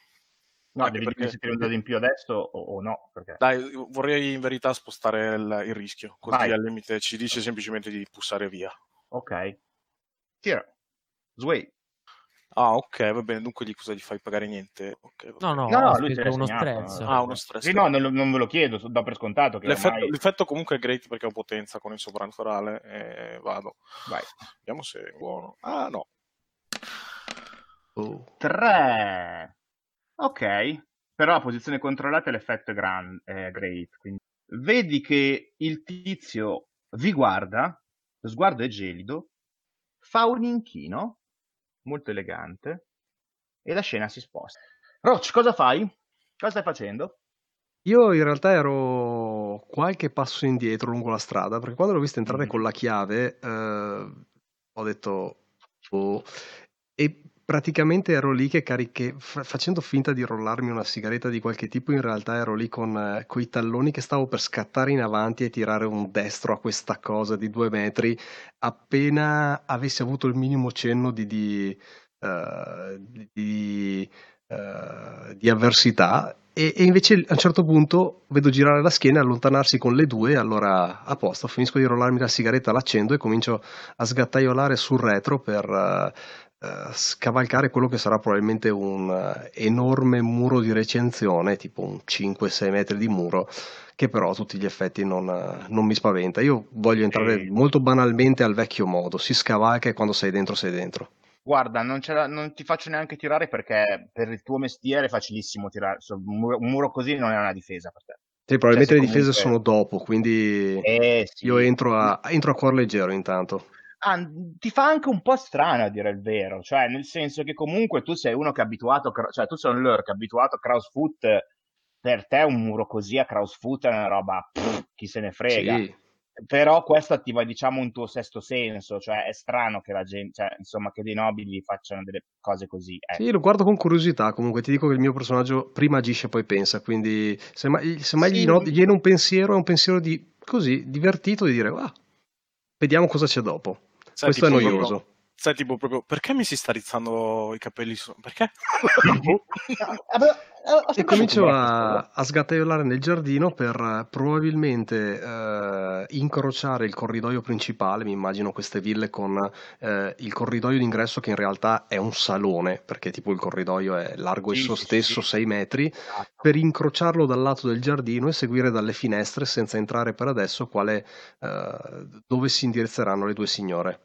No, Anche devi perché... se ti dato in più adesso o, o no. Perché... Dai, vorrei in verità spostare il, il rischio, così Vai. al limite ci dice semplicemente di pussare via. Ok. Tira. Sway. Ah, ok, va bene. Dunque, di cosa gli fai pagare niente? Okay, no, no, no, lui c'è uno stress. Ah, uno stress. Sì, no, non, non, ve lo chiedo, do per scontato. L'effetto, ormai... l'effetto, comunque è great perché ho potenza con il sovrannaturale e vado. Vai. Vediamo se è buono. Ah, no. Oh. 3. Ok. Però a posizione controllata l'effetto è, grand, è great. Quindi... Vedi che il tizio vi guarda, lo sguardo è gelido, fa un inchino molto elegante e la scena si sposta. Roach, cosa fai? Cosa stai facendo? Io in realtà ero qualche passo indietro lungo la strada perché quando l'ho visto entrare mm-hmm. con la chiave eh, ho detto oh. e praticamente ero lì che cariche facendo finta di rollarmi una sigaretta di qualche tipo in realtà ero lì con eh, i talloni che stavo per scattare in avanti e tirare un destro a questa cosa di due metri appena avessi avuto il minimo cenno di, di, uh, di, uh, di avversità. E, e, invece a un certo punto vedo girare la schiena e allontanarsi con le due, allora a posto, finisco di rollarmi la sigaretta, l'accendo e comincio a sgattaiolare sul retro per uh, uh, scavalcare quello che sarà probabilmente un uh, enorme muro di recensione, tipo un 5-6 metri di muro, che però a tutti gli effetti non, non mi spaventa. Io voglio entrare e... molto banalmente al vecchio modo, si scavalca e quando sei dentro sei dentro. Guarda, non, non, ti faccio neanche tirare perché per il tuo mestiere è facilissimo tirare. Un muro, un muro così non è una difesa per te. Sì, probabilmente cioè, le difese sono dopo, quindi eh, sì. io entro a, entro a cuor leggero intanto. Ah, ti fa anche un po' strano a dire il vero, cioè nel senso che comunque tu sei uno che è abituato, cioè tu sei un lurk abituato a crossfoot, per te un muro così a crossfoot è una roba, pff, chi se ne frega. Sì però questo attiva diciamo un tuo sesto senso, cioè è strano che la gente, cioè, insomma, che dei nobili facciano delle cose così. Ecco. Sì, lo guardo con curiosità, comunque ti dico che il mio personaggio prima agisce e poi pensa, quindi se mai, se mai sì. gli, no, gli viene un pensiero, è un pensiero di così, divertito di dire, ah, vediamo cosa c'è dopo. Sai, Questo è noioso. Proprio sai tipo proprio perché mi si sta rizzando i capelli su perché? e comincio a, a sgataiolare nel giardino per eh, probabilmente eh, incrociare il corridoio principale mi immagino queste ville con eh, il corridoio d'ingresso che in realtà è un salone perché tipo il corridoio è largo sì, esso sì, stesso sì. 6 metri esatto. per incrociarlo dal lato del giardino e seguire dalle finestre senza entrare per adesso quale, eh, dove si indirizzeranno le due signore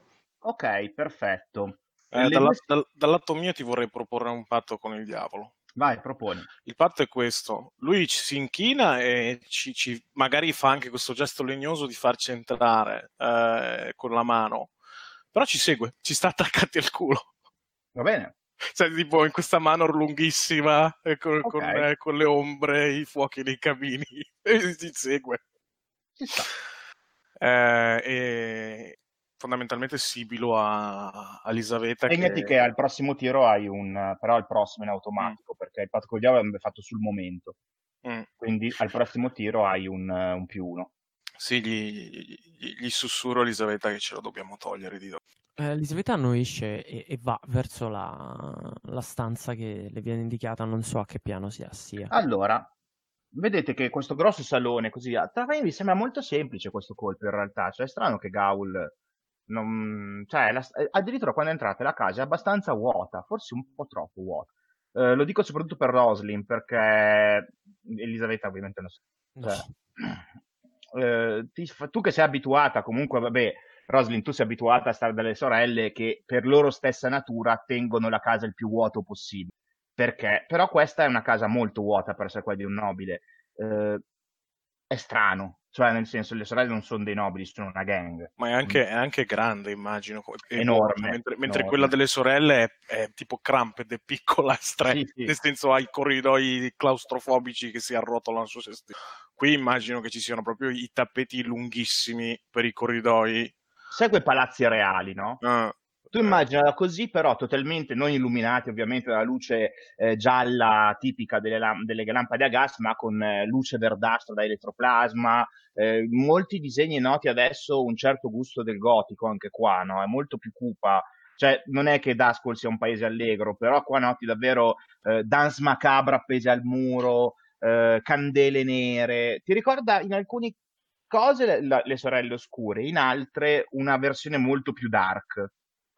Ok, perfetto. Eh, dalla, dal, dal lato mio ti vorrei proporre un patto con il diavolo. Vai, proponi. Il patto è questo: lui ci si inchina e ci, ci, magari fa anche questo gesto legnoso di farci entrare eh, con la mano, però ci segue, ci sta attaccati al culo. Va bene. Cioè, tipo in questa mano lunghissima, eh, con, okay. con, eh, con, le ombre, i fuochi nei camini, e ci segue. Ci sta. Eh, e, fondamentalmente sibilo a, a Elisaveta. Segnati che... che... al prossimo tiro hai un, però il prossimo in automatico, mm. perché il patto con il diavolo è fatto sul momento. Mm. Quindi al prossimo tiro hai un, un più uno. Sì, gli, gli, gli sussurro a Elisaveta che ce lo dobbiamo togliere di dopo. Eh, Elisabetta annuisce e, e va verso la, la, stanza che le viene indicata, non so a che piano sia. sia. Allora, vedete che questo grosso salone così, tra me mi sembra molto semplice questo colpo in realtà, cioè è strano che Gaul non, cioè, la, eh, addirittura quando entrate la casa è abbastanza vuota, forse un po' troppo vuota. Eh, lo dico soprattutto per Roslyn perché Elisabetta ovviamente non so. Cioè, eh, ti, tu che sei abituata comunque, vabbè, Roslyn, tu sei abituata a stare dalle sorelle che per loro stessa natura tengono la casa il più vuoto possibile. Perché? Però questa è una casa molto vuota per essere quella di un nobile. Eh, è strano, cioè nel senso le sorelle non sono dei nobili, sono una gang. Ma è anche, è anche grande, immagino. Enorme. Mentre, mentre quella delle sorelle è, è tipo cramped, è piccola, stretta, sì, sì. nel senso ha i corridoi claustrofobici che si arrotolano su se stessi. Qui immagino che ci siano proprio i tappeti lunghissimi per i corridoi. Segue palazzi reali, no? Ah. Tu immaginala così, però totalmente non illuminati ovviamente dalla luce eh, gialla tipica delle, lam- delle, lampade a gas, ma con eh, luce verdastra da elettroplasma. Eh, molti disegni noti adesso un certo gusto del gotico anche qua, no? È molto più cupa. Cioè, non è che Dascol sia un paese allegro, però qua noti davvero eh, dance macabra appese al muro, eh, candele nere. Ti ricorda in alcune cose le, le sorelle oscure, in altre una versione molto più dark.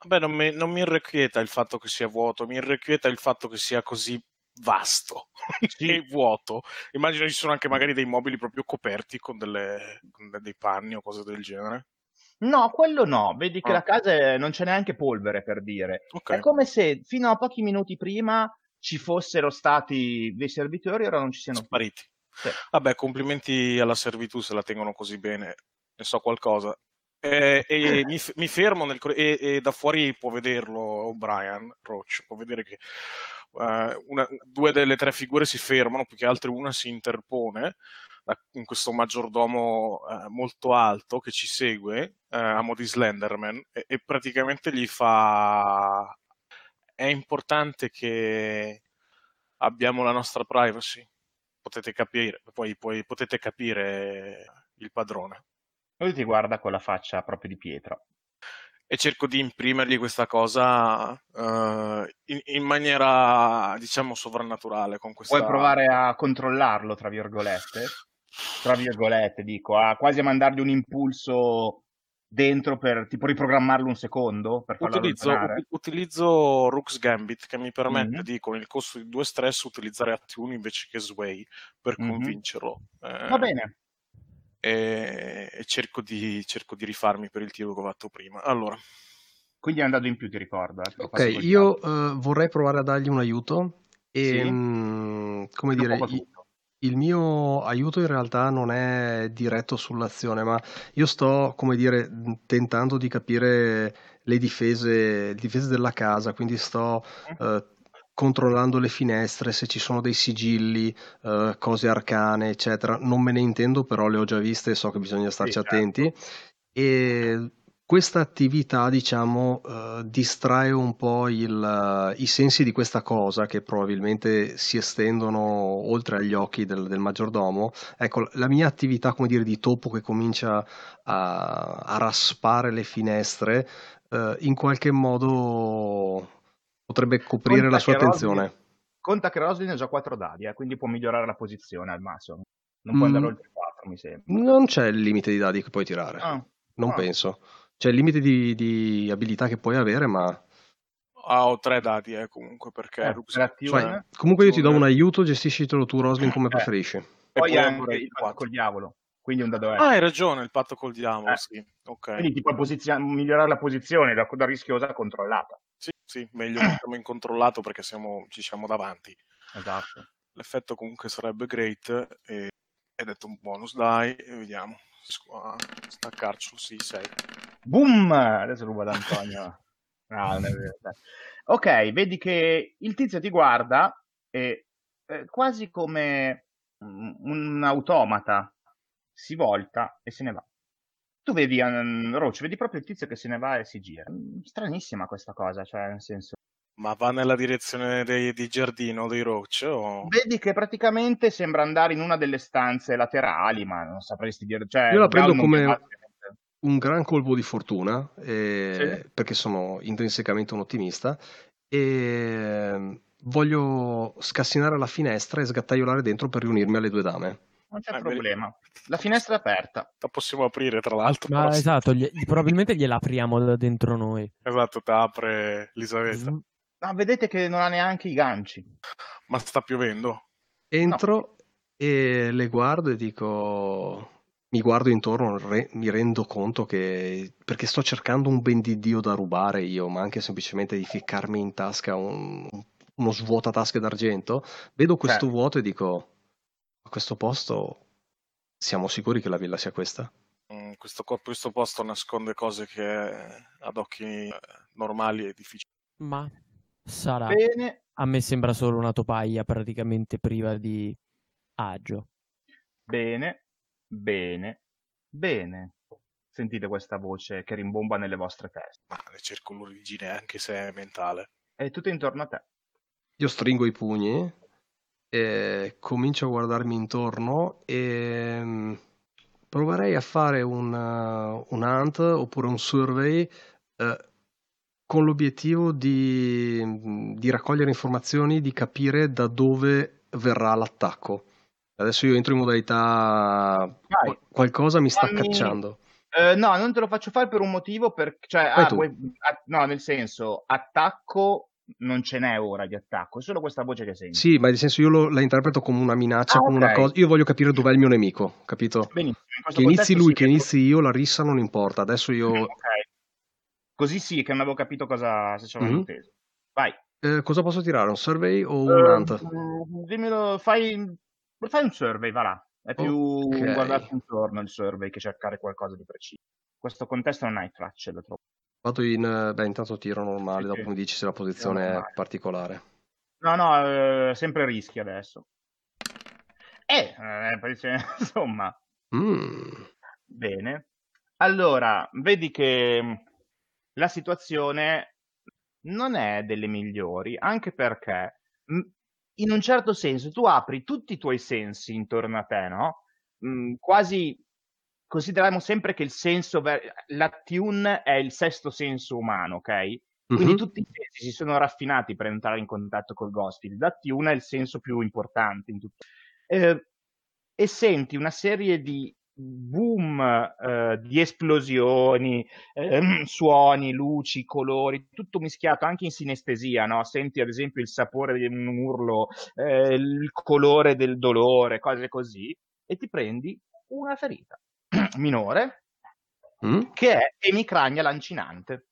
Vabbè, non mi, non mi irrequieta il fatto che sia vuoto, mi irrequieta il fatto che sia così vasto sì. e vuoto. Immagino ci sono anche magari dei mobili proprio coperti con, delle, con dei panni o cose del genere. No, quello no. Vedi che ah. la casa non c'è neanche polvere per dire. Okay. È come se fino a pochi minuti prima ci fossero stati dei servitori e ora non ci siano spariti. Sì. Vabbè, complimenti alla servitù se la tengono così bene. Ne so qualcosa. Eh, e mi, mi, fermo nel, e, e, da fuori può vederlo O'Brien Roach, può vedere che uh, una, due delle tre figure si fermano, più che altro una si interpone in questo maggiordomo uh, molto alto che ci segue uh, a mo' di Slenderman e, e, praticamente gli fa è importante che abbiamo la nostra privacy potete capire poi, poi potete capire il padrone lui ti guarda con la faccia proprio di pietra. e cerco di imprimergli questa cosa uh, in, in, maniera, diciamo, sovrannaturale. Con questa... Vuoi provare a controllarlo, tra virgolette? Tra virgolette, dico, a quasi a mandargli un impulso dentro per tipo riprogrammarlo un secondo per farlo utilizzo, utilizzo Rook's Gambit che mi permette mm-hmm. di con il costo di due stress utilizzare Attune invece che Sway per mm-hmm. convincerlo eh, va bene e, e cerco, di, cerco, di, rifarmi per il tiro che ho fatto prima. Allora. Quindi è andato in più ti ricordo eh, ok io uh, vorrei provare a dargli un aiuto e sì. mh, mm, come dire il mio aiuto in realtà non è diretto sull'azione, ma io sto, come dire, tentando di capire le difese, le difese della casa, quindi sto eh, controllando le finestre, se ci sono dei sigilli, eh, cose arcane, eccetera. Non me ne intendo, però le ho già viste e so che bisogna starci sì, certo. attenti. E questa attività, diciamo, uh, distrae un po' il, uh, i sensi di questa cosa che probabilmente si estendono oltre agli occhi del, del, maggiordomo. Ecco, la mia attività, come dire, di topo che comincia a, a raspare le finestre, uh, in qualche modo potrebbe coprire conta la sua attenzione. Roslin, conta che Roslin ha già 4 dadi, eh, quindi può migliorare la posizione al massimo. Non può mm. andare oltre 4, mi sembra. Non c'è il limite di dadi che puoi tirare. Ah. Non ah. penso. C'è il limite di, di abilità che puoi avere, ma ah, ho tre dati eh, comunque perché eh, cioè, comunque io ti do un aiuto gestiscitelo tu Roslin come eh. preferisci poi, poi anche il patto col diavolo quindi un dado è ah hai ragione il patto col diavolo eh. sì ok quindi ti puoi posizio- migliorare la posizione da, da rischiosa a controllata sì sì meglio che siamo incontrollato perché siamo, ci siamo davanti esatto l'effetto comunque sarebbe great e hai detto un bonus dai vediamo a staccarci sì 6 Boom! Adesso rubo ad Antonio. No, ok, vedi che il tizio ti guarda e eh, quasi come un automata si volta e se ne va. Tu vedi, um, Roach, vedi proprio il tizio che se ne va e si gira. Stranissima questa cosa, cioè, nel senso. Ma va nella direzione dei, di giardino dei Roach? O... Vedi che praticamente sembra andare in una delle stanze laterali, ma non sapresti dire. Cioè, Io la prendo come un gran colpo di fortuna eh, sì. perché sono intrinsecamente un ottimista e ehm, voglio scassinare la finestra e sgattaiolare dentro per riunirmi alle due dame. Non c'è eh, problema. La finestra è aperta. La possiamo aprire, tra l'altro. Ma esatto, gli, probabilmente gliela apriamo da dentro noi. Esatto, te apre Elisabetta. Mm. Ah, vedete che non ha neanche i ganci. Ma sta piovendo? Entro no. e le guardo e dico mi guardo intorno, re, mi rendo conto che perché sto cercando un ben di Dio da rubare io, ma anche semplicemente di ficcarmi in tasca un, uno svuotatasche d'argento, vedo questo Beh. vuoto e dico a questo posto siamo sicuri che la villa sia questa? Mm, questo, questo, posto nasconde cose che ad occhi eh, normali è difficile. Ma sarà. Bene. A me sembra solo una topaia praticamente priva di agio. Bene, Bene, bene. Sentite questa voce che rimbomba nelle vostre teste. Ma ne cerco l'origine anche se è mentale. È tutto intorno a te. Io stringo i pugni e comincio a guardarmi intorno e mm, proverei a fare un, uh, un hunt oppure un survey uh, con l'obiettivo di, mm, di raccogliere informazioni, di capire da dove verrà l'attacco. Adesso io entro in modalità Vai. qualcosa mi sta cacciando. Uh, no, non te lo faccio fare per un motivo, per... cioè, ah, vuoi... ah, no, nel senso, attacco non ce n'è ora di attacco, è solo questa voce che senti. Sì, ma nel senso io lo, la interpreto come una minaccia, ah, come okay. una cosa. Io voglio capire dov'è il mio nemico, capito? Benissimo. Che inizi lui, sì, che inizi io, la rissa non importa. Adesso io. Ok. Così sì, che non avevo capito cosa se ci avevo mm-hmm. inteso. Vai. Eh, cosa posso tirare? Un survey o un uh, hunt? Dimmelo, fai Fai un survey, va là. È più okay. guardarsi intorno il survey che cercare qualcosa di preciso. In questo contesto non hai tracce, lo trovo. Vado in... Beh, intanto tiro normale, sì, dopo sì. mi dici se la posizione è particolare. No, no, eh, sempre rischi adesso. Eh, eh insomma. Mm. Bene. Allora, vedi che mm, la situazione non è delle migliori, anche perché mm, in un certo senso tu apri tutti i tuoi sensi intorno a te, no? Mhmm, quasi consideriamo sempre che il senso, la tune è il sesto senso umano, ok? Quindi uh-huh. tutti i sensi si sono raffinati per entrare in contatto col Ghostfield. La tune è il senso più importante. In tutto. Eh, e senti una serie di boom eh, di esplosioni, eh, suoni, luci, colori, tutto mischiato anche in sinestesia, no? Senti ad esempio il sapore di un urlo, eh, il colore del dolore, cose così, e ti prendi una ferita minore mm? che è emicrania lancinante.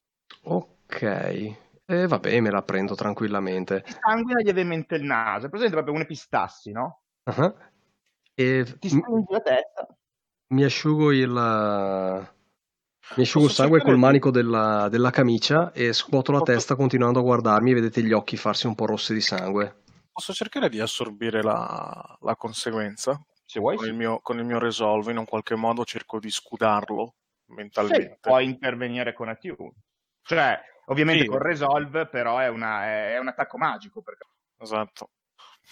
Ok, e eh, vabbè, me la prendo tranquillamente. Ti sanguina lievemente il naso, è presente proprio un epistassi, no? Uh-huh. E... Ti sanguina la testa mi asciugo il mi asciugo il sangue col manico della, della camicia e scuoto la testa continuando a guardarmi e vedete gli occhi farsi un po' rossi di sangue. Posso cercare di assorbire la, la conseguenza? Se vuoi. Con, il mio, con il mio resolve, in un qualche modo cerco di scudarlo mentalmente. Sì, puoi intervenire con attune. Cioè, ovviamente sì. con resolve, però è, una, è, è un attacco magico. Perché... Esatto.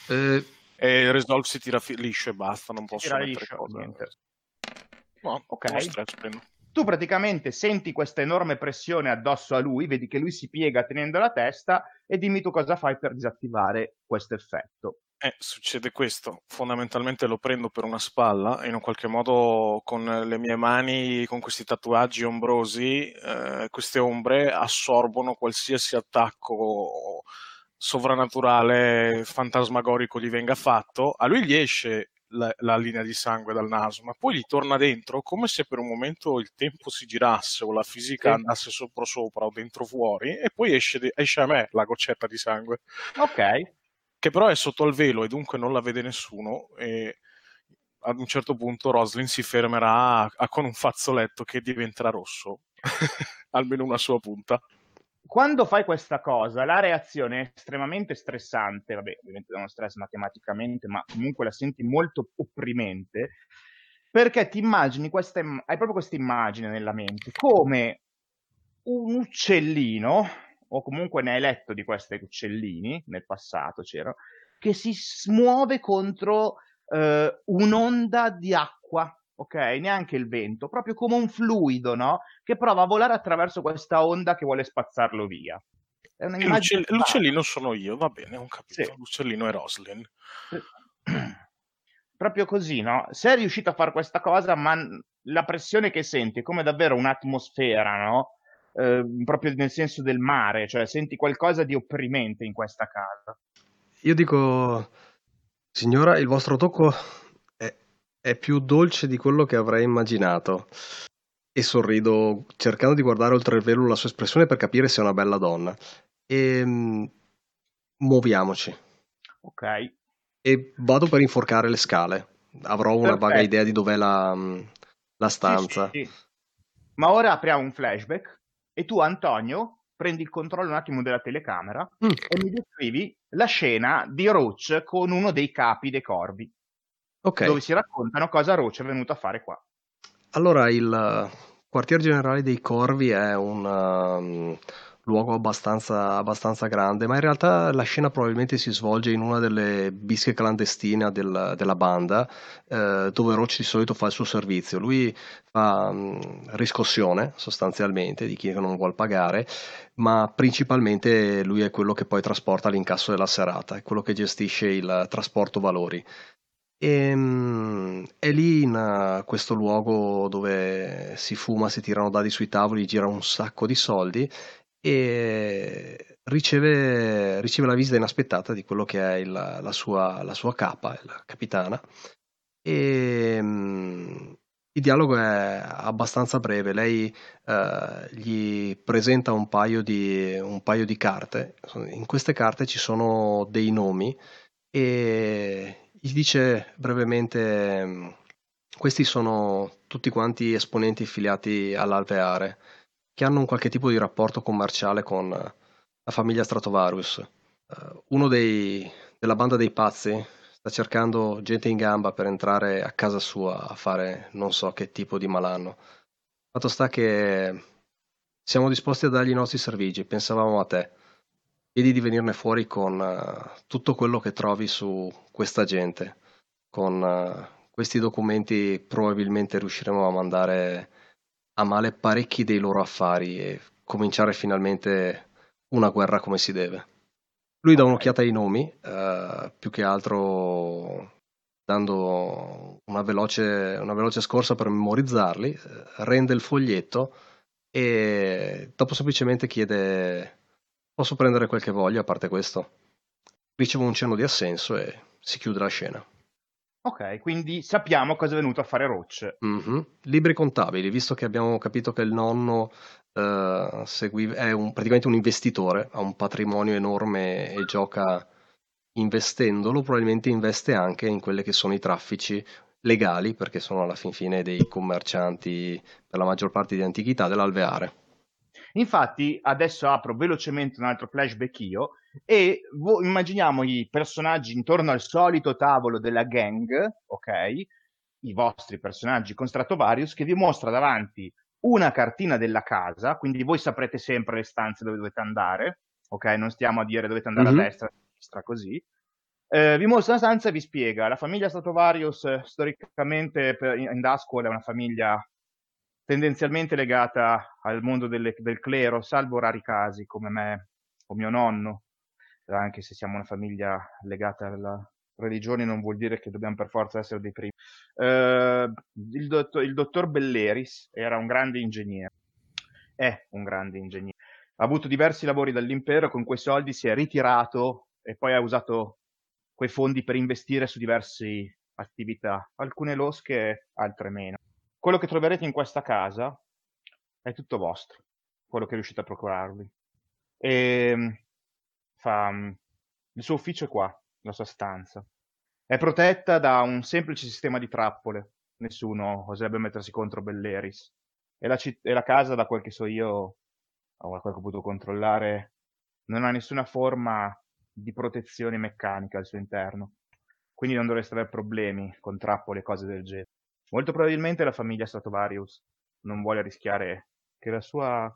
Eh, e il resolve si tira fi- liscio e basta, non posso mettere liscio, cose. Niente. No, ok. Tu praticamente senti questa enorme pressione addosso a lui, vedi che lui si piega tenendo la testa e dimmi tu cosa fai per disattivare questo effetto. Eh, succede questo, fondamentalmente lo prendo per una spalla e in un qualche modo con le mie mani, con questi tatuaggi ombrosi, eh, queste ombre assorbono qualsiasi attacco sovrannaturale, fantasmagorico gli venga fatto. A lui gli esce la, la, linea di sangue dal naso, ma poi gli torna dentro come se per un momento il tempo si girasse o la fisica sì. andasse sopra sopra o dentro fuori e poi esce, esce, a me la goccetta di sangue. Ok. Che però è sotto al velo e dunque non la vede nessuno e ad un certo punto Roslin si fermerà a, a, con un fazzoletto che diventerà rosso, almeno una sua punta. Quando fai questa cosa, la reazione è estremamente stressante, vabbè, ovviamente da uno stress matematicamente, ma comunque la senti molto opprimente, perché ti immagini questa, hai proprio questa immagine nella mente, come un uccellino, o comunque ne hai letto di questi uccellini, nel passato c'era, che si muove contro eh, un'onda di acqua ok? Neanche il vento, proprio come un fluido, no? Che prova a volare attraverso questa onda che vuole spazzarlo via. L'uccell- l'uccellino sono io, va bene, ho capito. Sì. L'uccellino è Roslin. Proprio così, no? Sei riuscito a fare questa cosa, ma la pressione che senti è come davvero un'atmosfera, no? Eh, proprio nel senso del mare, cioè senti qualcosa di opprimente in questa casa. Io dico, signora, il vostro tocco è più dolce di quello che avrei immaginato. E sorrido, cercando di guardare oltre il velo la sua espressione per capire se è una bella donna. E ehm, muoviamoci. Ok. E vado per inforcare le scale. Avrò una Perfetto. vaga idea di dov'è la, la stanza. Sì, sì, sì. Ma ora apriamo un flashback e tu, Antonio, prendi il controllo un attimo della telecamera mm. e mi descrivi la scena di Roach con uno dei capi dei corvi. Okay. dove si raccontano cosa Roche è venuto a fare qua. Allora, il quartier generale dei Corvi è un um, luogo abbastanza, abbastanza, grande, ma in realtà la scena probabilmente si svolge in una delle bische clandestine del, della banda, eh, dove Roche di solito fa il suo servizio. Lui fa um, riscossione sostanzialmente di chi non vuole pagare, ma principalmente lui è quello che poi trasporta l'incasso della serata, è quello che gestisce il trasporto valori. E, ehm, è lì in uh, questo luogo dove si fuma, si tirano dadi sui tavoli, gira un sacco di soldi e riceve, riceve la visita inaspettata di quello che è il, la, sua, la, sua, capa, la capitana. E, um, il dialogo è abbastanza breve, lei uh, gli presenta un paio, di, un paio di carte, in queste carte ci sono dei nomi e gli dice brevemente, questi sono tutti quanti esponenti affiliati all'Alveare, che hanno un qualche tipo di rapporto commerciale con la famiglia Stratovarius. Uh, uno dei, della banda dei pazzi sta cercando gente in gamba per entrare a casa sua a fare non so che tipo di malanno. Fatto sta che siamo disposti a dargli i nostri servigi, pensavamo a te. Chiedi di venirne fuori con uh, tutto quello che trovi su questa gente, con questi documenti probabilmente riusciremo a mandare a male parecchi dei loro affari e cominciare finalmente una guerra come si deve. Lui dà un'occhiata ai nomi, eh, più che altro dando una veloce, una veloce scorsa per memorizzarli, eh, rende il foglietto e dopo semplicemente chiede posso prendere quel che voglio a parte questo. Riceve un cenno di assenso e si chiude la scena. Ok, quindi sappiamo cosa è venuto a fare Roach. Mm-hmm. Libri contabili, visto che abbiamo capito che il nonno uh, segui- è un, praticamente un investitore, ha un patrimonio enorme e gioca investendolo, probabilmente investe anche in quelli che sono i traffici legali, perché sono alla fin fine dei commercianti per la maggior parte di antichità dell'alveare. Infatti, adesso apro velocemente un altro flashback io e vo- immaginiamo i personaggi intorno al solito tavolo della gang, ok? I vostri personaggi con Stratovarius che vi mostra davanti una cartina della casa, quindi voi saprete sempre le stanze dove dovete andare, ok? Non stiamo a dire dovete andare mm-hmm. a destra, a sinistra, così. Eh, vi mostra la stanza e vi spiega. La famiglia Stratovarius, storicamente in Dasqual, è una famiglia tendenzialmente legata al mondo delle, del clero, salvo rari casi come me o mio nonno, anche se siamo una famiglia legata alla religione non vuol dire che dobbiamo per forza essere dei primi. Uh, il, dottor, il dottor Belleris era un grande ingegnere, è un grande ingegnere, ha avuto diversi lavori dall'impero, con quei soldi si è ritirato e poi ha usato quei fondi per investire su diverse attività, alcune losche, altre meno. Quello che troverete in questa casa è tutto vostro, quello che riuscite a procurarvi. E ehm, fa, il suo ufficio è qua, la sua stanza. È protetta da un semplice sistema di trappole. Nessuno oserebbe mettersi contro Belleris. E la, citt- e la casa, da quel che so io, o da quel che ho potuto controllare, non ha nessuna forma di protezione meccanica al suo interno. Quindi non dovreste avere problemi con trappole e cose del genere. Molto probabilmente la famiglia Stratovarius non vuole rischiare che la sua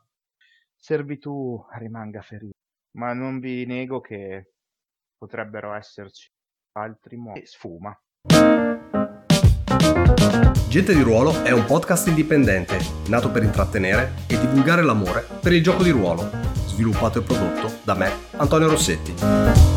servitù rimanga ferita, ma non vi nego che potrebbero esserci altri modi. Sfuma. Gente di Ruolo è un podcast indipendente, nato per intrattenere e divulgare l'amore per il gioco di ruolo, sviluppato e prodotto da me, Antonio Rossetti.